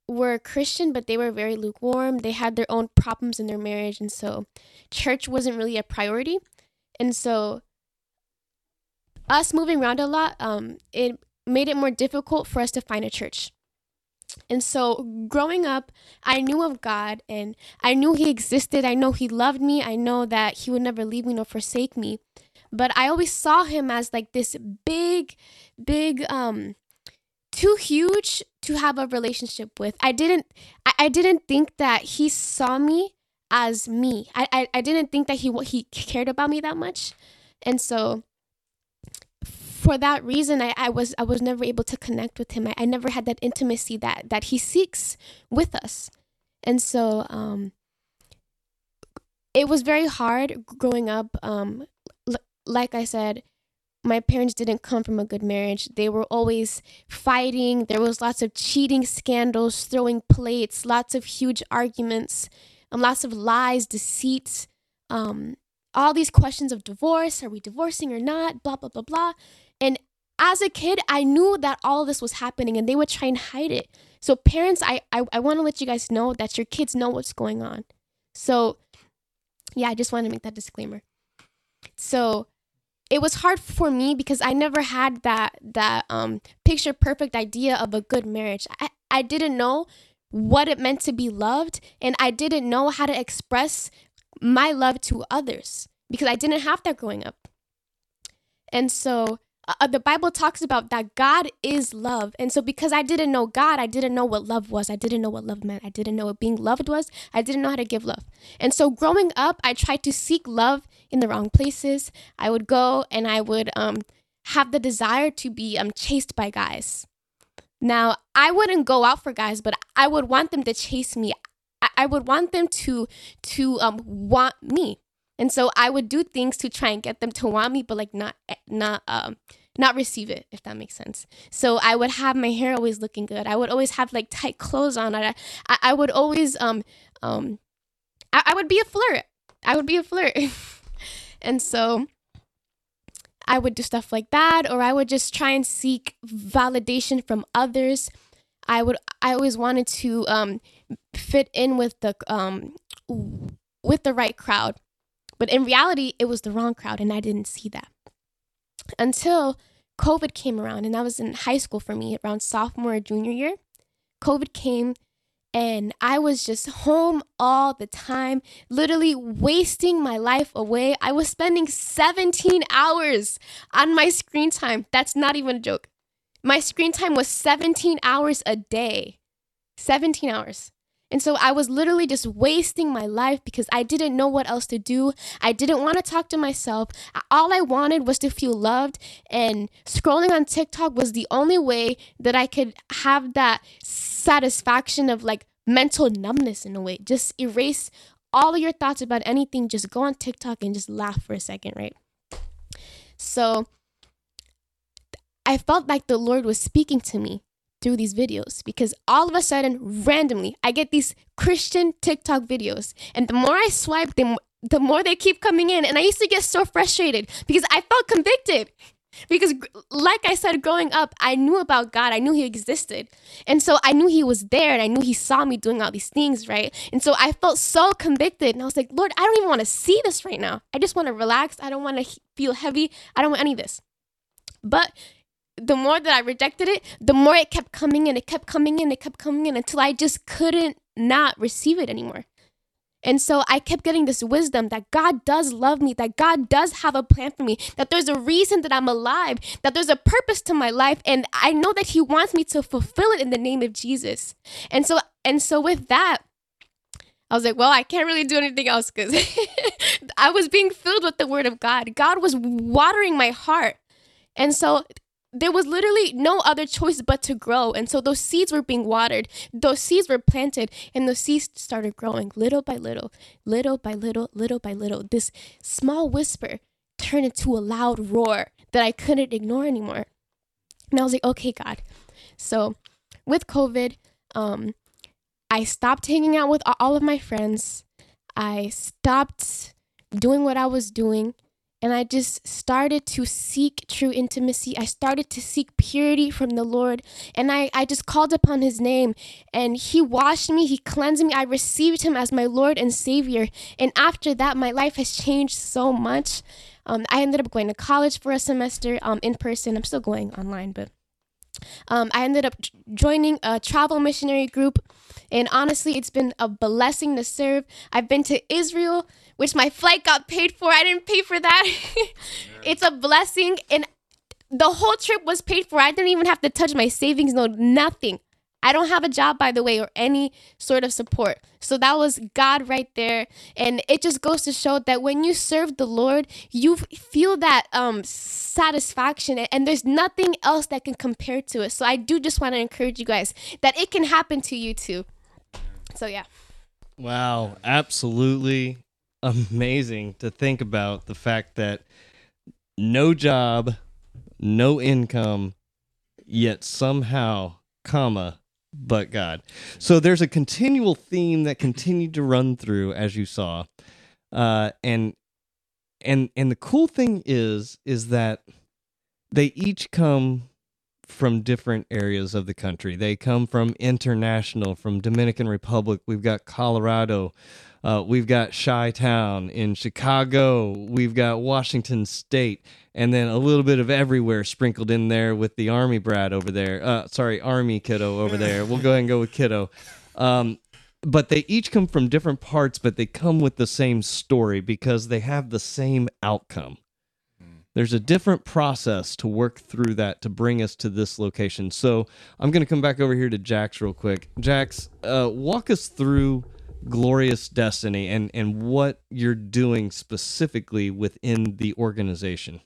S8: were Christian, but they were very lukewarm. They had their own problems in their marriage, and so church wasn't really a priority. And so, us moving around a lot, um, it made it more difficult for us to find a church. And so, growing up, I knew of God and I knew He existed. I know He loved me. I know that He would never leave me nor forsake me. But I always saw Him as like this big, big, um, too huge to have a relationship with. I didn't I, I didn't think that he saw me as me. I, I, I didn't think that he he cared about me that much. And so for that reason I, I was I was never able to connect with him. I, I never had that intimacy that that he seeks with us. And so um it was very hard growing up um l- like I said my parents didn't come from a good marriage. They were always fighting. There was lots of cheating scandals, throwing plates, lots of huge arguments, and lots of lies, deceit, um, all these questions of divorce. Are we divorcing or not? Blah, blah, blah, blah. And as a kid, I knew that all this was happening and they would try and hide it. So, parents, I, I, I want to let you guys know that your kids know what's going on. So, yeah, I just want to make that disclaimer. So, it was hard for me because I never had that that um picture perfect idea of a good marriage. I, I didn't know what it meant to be loved and I didn't know how to express my love to others because I didn't have that growing up. And so uh, the Bible talks about that God is love. And so because I didn't know God, I didn't know what love was. I didn't know what love meant. I didn't know what being loved was. I didn't know how to give love. And so growing up, I tried to seek love in the wrong places. I would go and I would um have the desire to be um chased by guys. Now, I wouldn't go out for guys, but I would want them to chase me. I, would want them to to um want me. And so I would do things to try and get them to want me, but like not not um not receive it, if that makes sense. So I would have my hair always looking good. I would always have like tight clothes on. I I, I would always um um I, I would be a flirt. I would be a flirt. and so I would do stuff like that, or I would just try and seek validation from others. I would I always wanted to um fit in with the um with the right crowd. But in reality, it was the wrong crowd, and I didn't see that until COVID came around, and that was in high school for me, around sophomore or junior year. COVID came, and I was just home all the time, literally wasting my life away. I was spending 17 hours on my screen time. That's not even a joke. My screen time was 17 hours a day. 17 hours. And so I was literally just wasting my life because I didn't know what else to do. I didn't want to talk to myself. All I wanted was to feel loved. And scrolling on TikTok was the only way that I could have that satisfaction of like mental numbness in a way. Just erase all of your thoughts about anything. Just go on TikTok and just laugh for a second, right? So I felt like the Lord was speaking to me through these videos because all of a sudden, randomly, I get these Christian TikTok videos. And the more I swipe, the, the more they keep coming in. And I used to get so frustrated because I felt convicted. Because, like I said, growing up, I knew about God. I knew He existed. And so I knew He was there and I knew He saw me doing all these things, right? And so I felt so convicted. And I was like, Lord, I don't even want to see this right now. I just want to relax. I don't want to feel heavy. I don't want any of this. But the more that I rejected it, the more it kept coming in, it kept coming in, it kept coming in until I just couldn't not receive it anymore. And so I kept getting this wisdom that God does love me, that God does have a plan for me, that there's a reason that I'm alive, that there's a purpose to my life, and I know that He wants me to fulfill it in the name of Jesus. And so, and so with that, I was like, well, I can't really do anything else because I was being filled with the Word of God. God was watering my heart. And so there was literally no other choice but to grow. And so those seeds were being watered, those seeds were planted, and those seeds started growing little by little, little by little, little by little. This small whisper turned into a loud roar that I couldn't ignore anymore. And I was like, okay, God. So with COVID, um, I stopped hanging out with all of my friends. I stopped doing what I was doing and I just started to seek true intimacy. I started to seek purity from the Lord. And I, I just called upon his name. And he washed me, he cleansed me. I received him as my Lord and Savior. And after that, my life has changed so much. Um, I ended up going to college for a semester um, in person. I'm still going online, but um, I ended up joining a travel missionary group. And honestly, it's been a blessing to serve. I've been to Israel which my flight got paid for. I didn't pay for that. it's a blessing. And the whole trip was paid for. I didn't even have to touch my savings, no, nothing. I don't have a job, by the way, or any sort of support. So that was God right there. And it just goes to show that when you serve the Lord, you feel that um, satisfaction, and there's nothing else that can compare to it. So I do just want to encourage you guys that it can happen to you too. So, yeah.
S2: Wow, absolutely amazing to think about the fact that no job, no income, yet somehow, comma, but God. So there's a continual theme that continued to run through, as you saw, uh, and and and the cool thing is is that they each come from different areas of the country. They come from international, from Dominican Republic. We've got Colorado. Uh, we've got Chi Town in Chicago. We've got Washington State, and then a little bit of everywhere sprinkled in there with the Army Brad over there. Uh, sorry, Army kiddo over there. We'll go ahead and go with kiddo. Um, but they each come from different parts, but they come with the same story because they have the same outcome. There's a different process to work through that to bring us to this location. So I'm going to come back over here to Jax real quick. Jax, uh, walk us through Glorious Destiny and, and what you're doing specifically within the organization.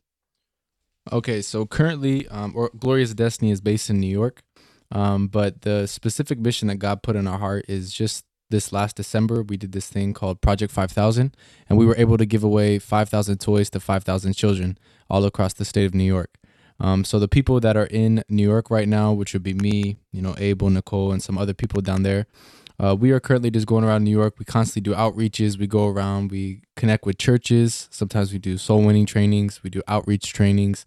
S4: Okay, so currently, um, or Glorious Destiny is based in New York, um, but the specific mission that God put in our heart is just this last December we did this thing called Project 5000, and we were able to give away 5,000 toys to 5,000 children all across the state of New York. Um, so the people that are in New York right now, which would be me, you know, Abel, Nicole, and some other people down there, uh, we are currently just going around New York. We constantly do outreaches. We go around. We connect with churches. Sometimes we do soul winning trainings. We do outreach trainings.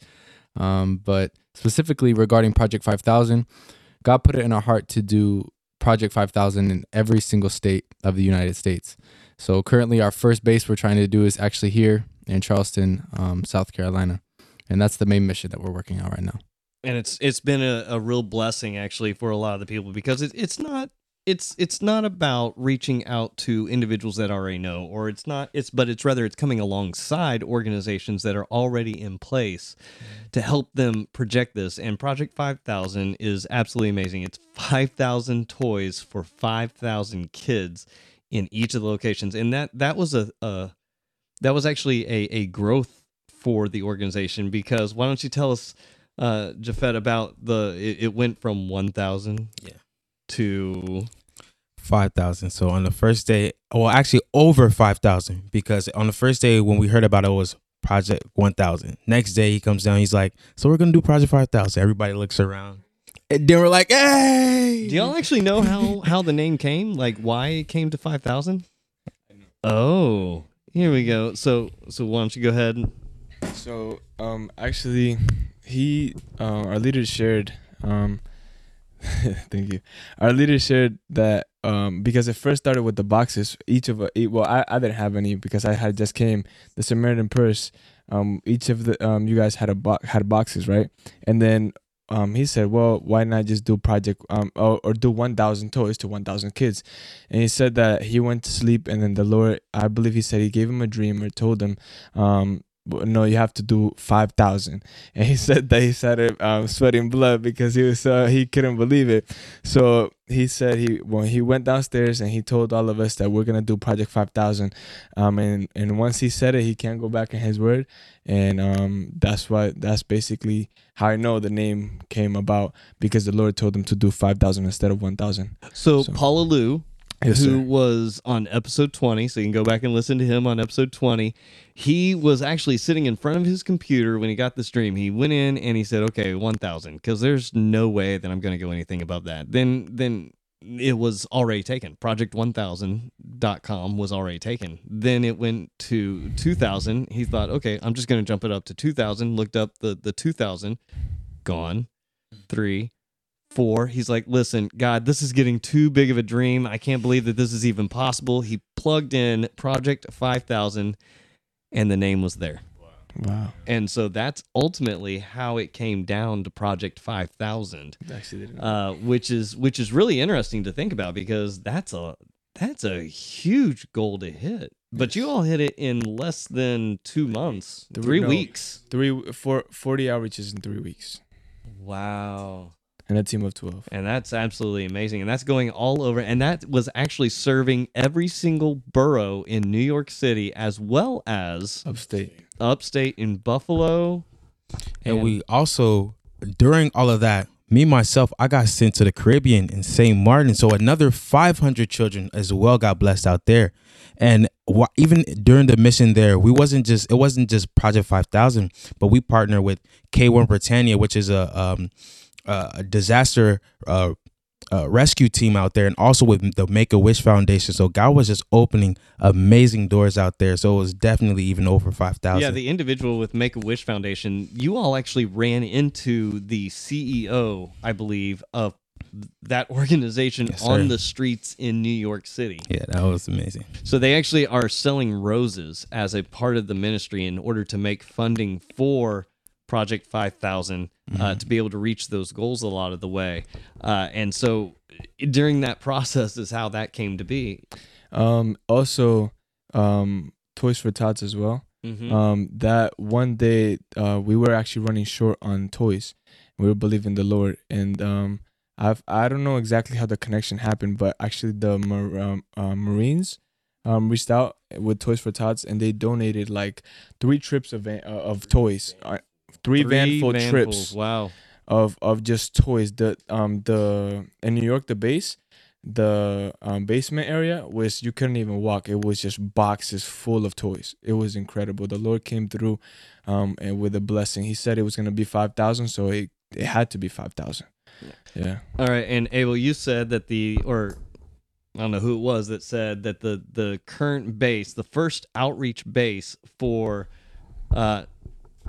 S4: Um, but specifically regarding Project 5000, God put it in our heart to do Project 5000 in every single state of the United States. So currently, our first base we're trying to do is actually here in Charleston, um, South Carolina, and that's the main mission that we're working on right now.
S2: and it's it's been a, a real blessing actually for a lot of the people because it, it's not it's it's not about reaching out to individuals that already know or it's not it's but it's rather it's coming alongside organizations that are already in place to help them project this. And project 5000 is absolutely amazing. It's 5000 toys for 5000 kids in each of the locations. And that that was a, a that was actually a, a growth for the organization because why don't you tell us uh Jafet about the it, it went from 1000
S5: Yeah.
S2: To
S5: Five thousand. So on the first day, well, actually over five thousand because on the first day when we heard about it, it was Project One Thousand. Next day he comes down, he's like, "So we're gonna do Project Five Thousand. Everybody looks around, and then we're like, "Hey!"
S2: Do y'all actually know how how the name came? Like why it came to 5000? Oh, here we go. So so why don't you go ahead
S6: So um actually he uh, our leader shared um thank you. Our leader shared that um because it first started with the boxes each of a, well I, I didn't have any because I had just came the Samaritan purse um each of the um you guys had a bo- had boxes right and then um he said well why not just do project um or, or do 1000 toys to 1000 kids and he said that he went to sleep and then the Lord I believe he said he gave him a dream or told him um "Well, no you have to do 5000 and he said that he started um, sweating blood because he was uh, he couldn't believe it. So he said he when he went downstairs and he told all of us that we're gonna do project 5000 um and and once he said it he can't go back in his word. And um that's why that's basically how i know the name came about because the lord told him to do 5000 instead of 1000
S2: so,
S6: So-
S2: Paula Lou
S6: Yes,
S2: who
S6: sir.
S2: was on episode 20 so you can go back and listen to him on episode 20 he was actually sitting in front of his computer when he got this dream he went in and he said okay 1000 because there's no way that i'm going to go anything above that. Then then it was already taken. Project1000.com was already taken. Then it went to 2000 he thought okay i'm just going to jump it up to 2000 looked up the the 2000 gone. Three four. He's like, listen, God, this is getting too big of a dream. I can't believe that this is even possible. He plugged in Project 5000 and the name was there.
S6: wow
S2: And so that's ultimately how it came down to Project 5000, uh, which is which is really interesting to think about because that's a that's a huge goal to hit. But you all hit it in less than two months,
S6: Three-
S2: three
S6: no.
S2: weeks.
S6: three four, 40 outreaches in three weeks
S2: Wow.
S6: And a team of 12
S2: And that's absolutely amazing. And that's going all over. And that was actually serving every single borough in New York City as well as
S6: upstate
S2: upstate in Buffalo.
S5: And we also, during all of that, me myself, I got sent to the Caribbean in St. Martin. So another 500 children as well got blessed out there. And wha- even during the mission there, we wasn't just it wasn't just Project Five Thousand, but we partner with K One Britannia, which is a um a disaster uh, uh rescue team out there, and also with the Make a Wish Foundation. So God was just opening amazing doors out there. So it was definitely even over five thousand.
S2: Yeah, the individual with Make a Wish Foundation, you all actually ran into the CEO, I believe, of that organization
S5: Yes,
S2: on the streets in New York City.
S5: yeah, that was amazing.
S2: So they actually are selling roses as a part of the ministry in order to make funding for Project 5000 uh, to be able to reach those goals a lot of the way. Uh, and so during that process is how that came to be.
S6: Um, also, um, Toys for Tots as well.
S2: Mhm.
S6: Um, that one day, uh, we were actually running short on toys. We were believing the Lord, and um, I've I don't know exactly how the connection happened, but actually the Mar- um, uh, Marines um reached out with Toys for Tots, and they donated like three trips of uh, of toys, three, van full
S2: vanfuls.
S6: trips
S2: Wow.
S6: of of just toys. The um the in New York the base, the um, basement area was you couldn't even walk. It was just boxes full of toys. It was incredible. The Lord came through, um, and with a blessing. He said it was gonna be five thousand, so it it had to be five thousand. Yeah.
S2: All right, and Abel, you said that the or I don't know who it was that said that the the current base, the first outreach base for uh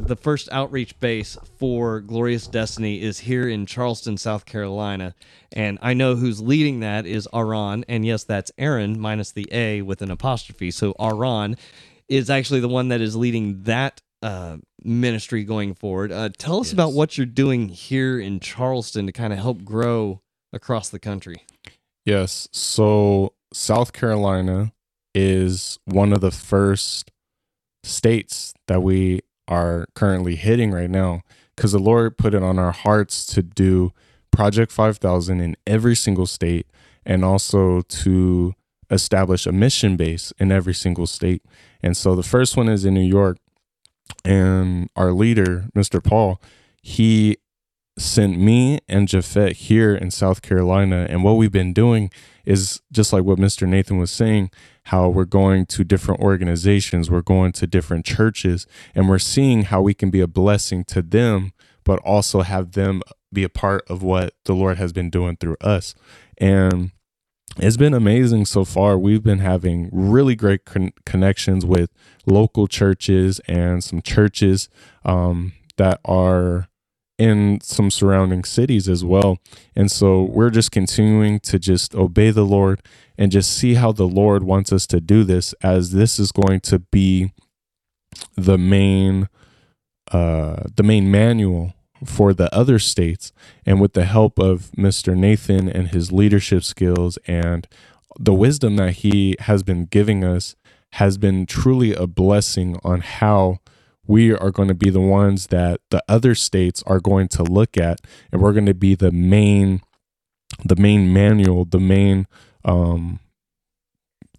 S2: the first outreach base for Glorious Destiny is here in Charleston, South Carolina. And I know who's leading that is Aron. And yes, that's Aaron minus the A with an apostrophe. So Aron is actually the one that is leading that uh, ministry going forward. Uh, tell us about what you're doing here in Charleston to kind of help grow across the country.
S7: Yes. So South Carolina is one of the first states that we are currently hitting right now because the Lord put it on our hearts to do Project 5000 in every single state and also to establish a mission base in every single state. And so the first one is in New York. And our leader, Mr. Paul, he sent me and Jafet here in South Carolina. And what we've been doing is just like what Mr. Nathan was saying, how we're going to different organizations, we're going to different churches, and we're seeing how we can be a blessing to them, but also have them be a part of what the Lord has been doing through us. And it's been amazing so far. We've been having really great con- connections with local churches and some churches um, that are in some surrounding cities as well. And so we're just continuing to just obey the Lord and just see how the Lord wants us to do this as this is going to be the main uh the main manual for the other states and with the help of Mr. Nathan and his leadership skills and the wisdom that he has been giving us has been truly a blessing on how we are going to be the ones that the other states are going to look at and we're going to be the main the main manual the main um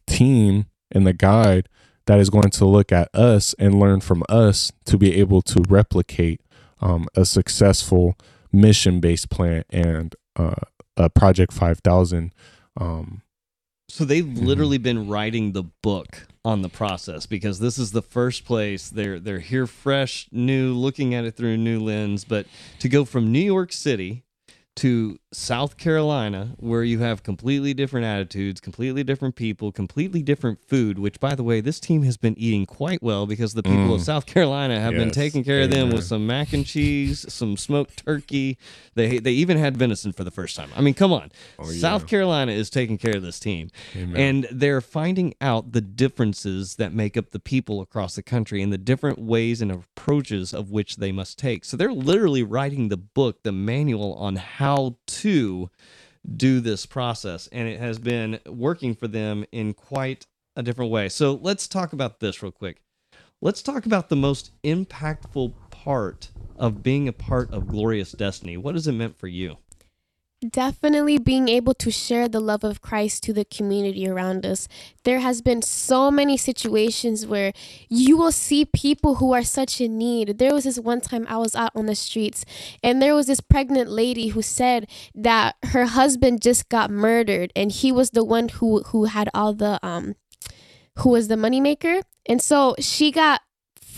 S7: team and the guide that is going to look at us and learn from us to be able to replicate um, a successful mission based plan and uh, a project 5000 um,
S2: So they've literally been writing the book on the process because this is the first place they're they're here fresh, new, looking at it through a new lens. But to go from New York City to South Carolina, where you have completely different attitudes, completely different people, completely different food, which by the way, this team has been eating quite well because the people of
S7: Mm.
S2: South Carolina have been taking care of them with some mac and cheese, some smoked turkey. They they even had venison for the first time. I mean, come on.
S7: Oh, yeah.
S2: South Carolina is taking care of this team.
S7: Amen.
S2: And they're finding out the differences that make up the people across the country and the different ways and approaches of which they must take. So they're literally writing the book, the manual on how to do this process. And it has been working for them in quite a different way. So let's talk about this real quick. Let's talk about the most impactful part of being a part of Glorious Destiny. What has it meant for you?
S8: Definitely being able to share the love of Christ to the community around us. There has been so many situations where you will see people who are such in need. There was this one time I was out on the streets and there was this pregnant lady who said that her husband just got murdered and he was the one who who had all the um who was the moneymaker. And so she got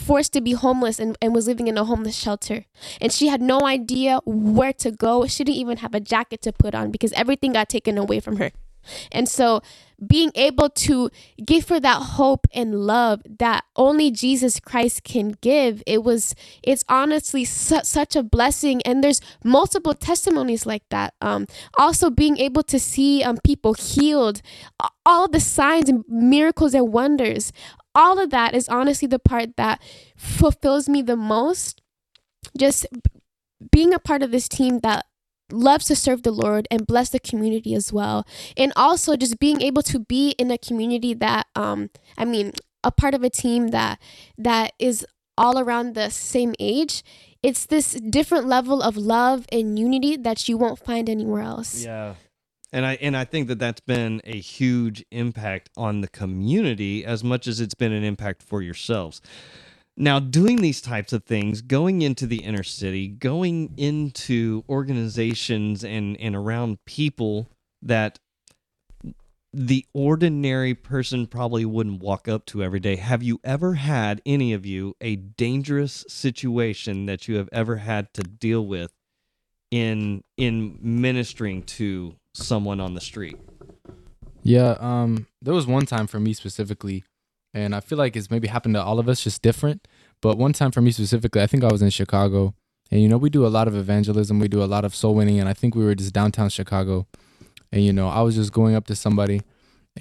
S8: forced to be homeless and, and was living in a homeless shelter. And she had no idea where to go. She didn't even have a jacket to put on because everything got taken away from her. And so being able to give her that hope and love that only Jesus Christ can give, it was, it's honestly su- such a blessing. And there's multiple testimonies like that. Um, also being able to see um, people healed, all the signs and miracles and wonders, all of that is honestly the part that fulfills me the most. Just being a part of this team that loves to serve the Lord and bless the community as well. And also just being able to be in a community that um I mean a part of a team that that is all around the same age. It's this different level of love and unity that you won't find anywhere else.
S2: Yeah. And I and I think that that's been a huge impact on the community as much as it's been an impact for yourselves. Now, doing these types of things, going into the inner city, going into organizations and and around people that the ordinary person probably wouldn't walk up to every day. Have you ever had any of you a dangerous situation that you have ever had to deal with in in ministering to someone on the street?
S4: Yeah, um, there was one time for me specifically, and I feel like it's maybe happened to all of us, just different. But one time for me specifically, I think I was in Chicago, and you know we do a lot of evangelism, we do a lot of soul winning, and I think we were just downtown Chicago, and you know I was just going up to somebody,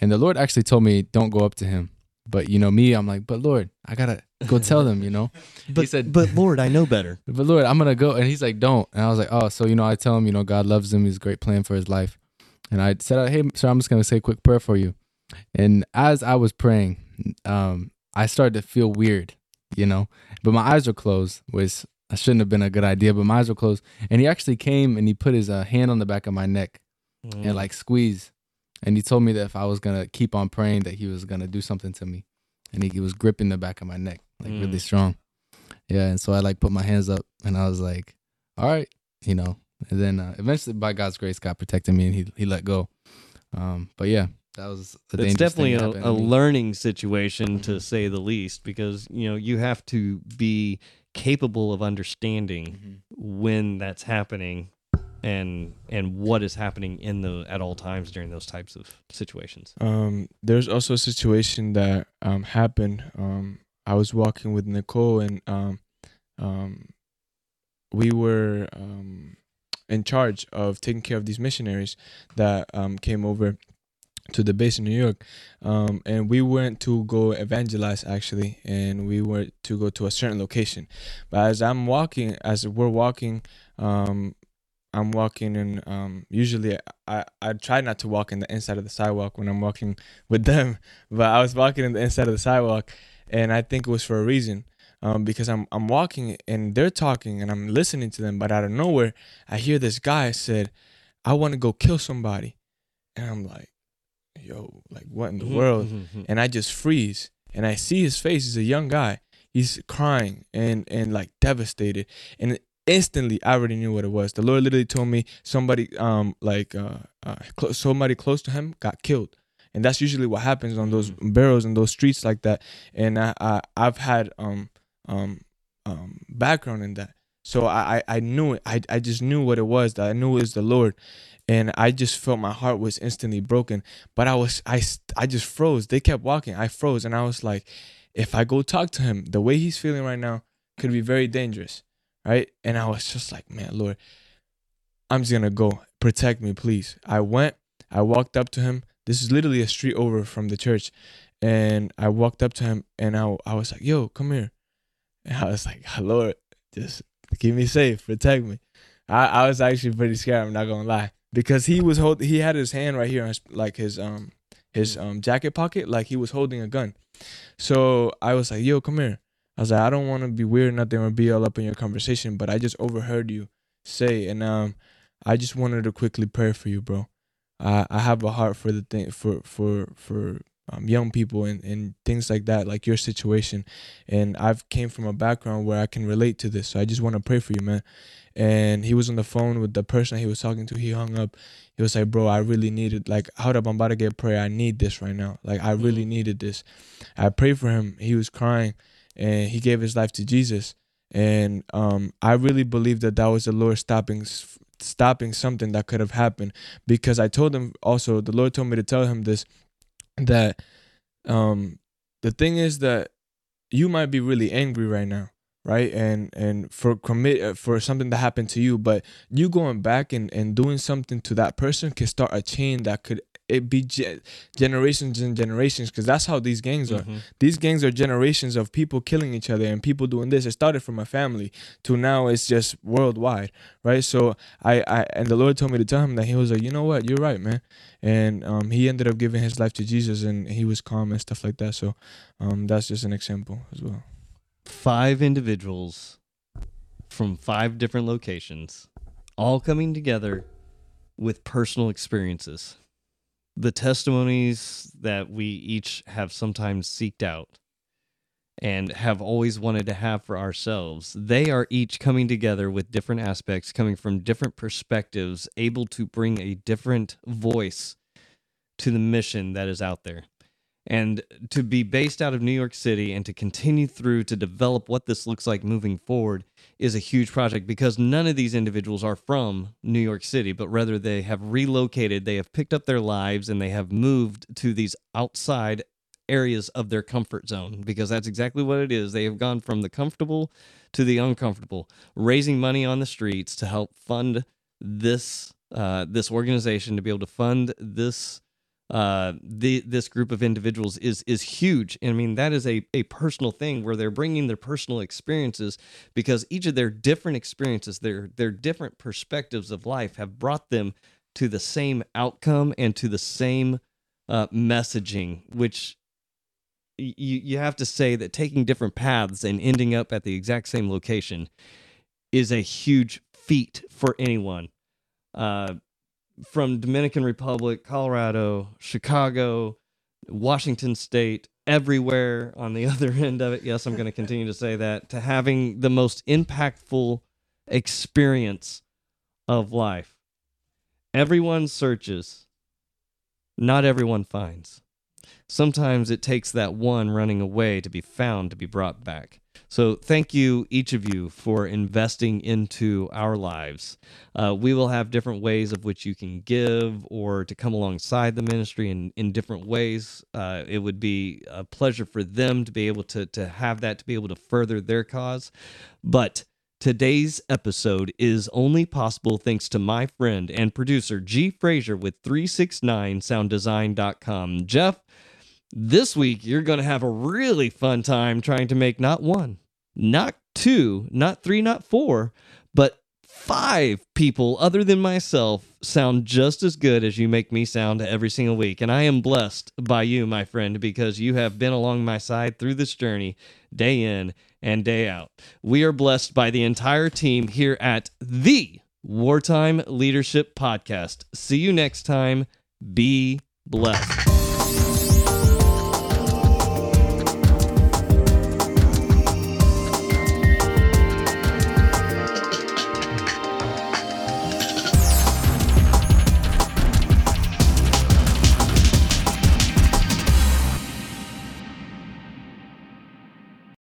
S4: and the Lord actually told me don't go up to him, but you know me, I'm like, but Lord, I gotta go tell them, you know.
S2: But he
S4: said-
S2: but Lord, I know better.
S4: But Lord, I'm gonna go, and he's like, "Don't." And I was like, "Oh, so you know?" I tell him, you know, God loves him. He's a great plan for his life. And I said, "Hey, sir, I'm just gonna say a quick prayer for you." And as I was praying, um, I started to feel weird, you know, but my eyes were closed, which I shouldn't have been a good idea. But my eyes were closed, and he actually came and he put his uh, hand on the back of my neck
S2: Mm.
S4: and like squeeze, and he told me that if I was gonna keep on praying, that he was gonna do something to me, and he, he was gripping the back of my neck like
S2: Mm.
S4: really strong. Yeah, and so I like put my hands up, and I was like, "All right," you know. And then uh, eventually, by God's grace, God protected me, and he he let go. Um, but yeah, that was a
S2: it's definitely
S4: thing
S2: a, a
S4: to me. Mm-hmm.
S2: learning situation to say the least because you know you have to be capable of understanding
S4: Mhm.
S2: when that's happening and and what is happening in the at all times during those types of situations
S6: Um, there's also a situation that um happened. Um, I was walking with Nicole, and um, um, we were um in charge of taking care of these missionaries that um came over to the base in New York. Um, and we went to go evangelize actually, and we were to go to a certain location. But as I'm walking, as we're walking, um, I'm walking and um usually I I try not to walk in the inside of the sidewalk when I'm walking with them, but I was walking in the inside of the sidewalk and I think it was for a reason. Um because I'm I'm walking and they're talking and I'm listening to them, but out of nowhere I hear this guy said, I want to go kill somebody. And I'm like, yo, like what in the world? and I just freeze and I see his face. He's a young guy. He's crying and and like devastated. And instantly, I already knew what it was. The Lord literally told me somebody um like uh, uh cl- somebody close to him got killed. And that's usually what happens on those barrels and those streets like that. And I, I I've had um um um background in that. So I, I knew it. I, I just knew what it was. That I knew it was the Lord, and I just felt my heart was instantly broken but I was I I just froze. They kept walking. I froze and I was like if I go talk to him, the way he's feeling right now could be very dangerous, right? And I was just like, man, Lord, I'm just to go. Protect me, please. I went. I walked up to him. This is literally a street over from the church. And I walked up to him and I, I was like, yo, come here. And I was like, Lord, just keep me safe, protect me. I, I was actually pretty scared, I'm not gonna lie. Because he was hold he had his hand right here on his, like his um his um jacket pocket, like he was holding a gun. So I was like, yo, come here. I was like, I don't wanna be weird, nothing or be all up in your conversation, but I just overheard you say and um I just wanted to quickly pray for you, bro. I I have a heart for the thing for for for um, young people and, and things like that, like your situation. And I've came from a background where I can relate to this. So I just want to pray for you, man. And he was on the phone with the person he was talking to. He hung up. He was like, bro, I really needed, like, how I'm about to get prayer. I need this right now. Like, I really needed this. I prayed for him. He was crying and he gave his life to Jesus. And um, I really believe that that was the Lord stopping stopping something that could have happened because I told him also the Lord told me to tell him this that um the thing is that you might be really angry right now right? And and for commit uh, for something that happened to you but you going back and and doing something to that person can start a chain that could it be ge- generations and generations because that's how these gangs are.
S2: Mhm.
S6: These gangs are generations of people killing each other and people doing this. It started from my family to now it's just worldwide, right? So I, I and the Lord told me to tell him that he was like, you know what, you're right, man. And um, he ended up giving his life to Jesus and he was calm and stuff like that. So um, that's just an example as well.
S2: Five individuals from five different locations, all coming together with personal experiences. The testimonies that we each have sometimes seeked out and have always wanted to have for ourselves, they are each coming together with different aspects, coming from different perspectives, able to bring a different voice to the mission that is out there. And to be based out of New York City and to continue through to develop what this looks like moving forward is a huge project because none of these individuals are from New York City, but rather they have relocated, they have picked up their lives, and they have moved to these outside areas of their comfort zone because that's exactly what it is. They have gone from the comfortable to the uncomfortable, raising money on the streets to help fund this uh, this organization to be able to fund this uh the this group of individuals is is huge. And i mean that is a a personal thing where they're bringing their personal experiences because each of their different experiences their their different perspectives of life have brought them to the same outcome and to the same uh messaging which you you have to say that taking different paths and ending up at the exact same location is a huge feat for anyone. Uh from Dominican Republic, Colorado, Chicago, Washington State, everywhere on the other end of it. Yes, I'm going to continue to say that to having the most impactful experience of life. Everyone searches, not everyone finds. Sometimes it takes that one running away to be found to be brought back. So, thank you, each of you, for investing into our lives. Uh, we will have different ways of which you can give or to come alongside the ministry in, in different ways. Uh, it would be a pleasure for them to be able to, to have that, to be able to further their cause. But today's episode is only possible thanks to my friend and producer, G. Fraser with 369sounddesign.com. Jeff, this week you're going to have a really fun time trying to make not one, not two, not three, not four, but five people other than myself sound just as good as you make me sound every single week. And I am blessed by you, my friend, because you have been along my side through this journey day in and day out. We are blessed by the entire team here at the Wartime Leadership Podcast. See you next time. Be blessed.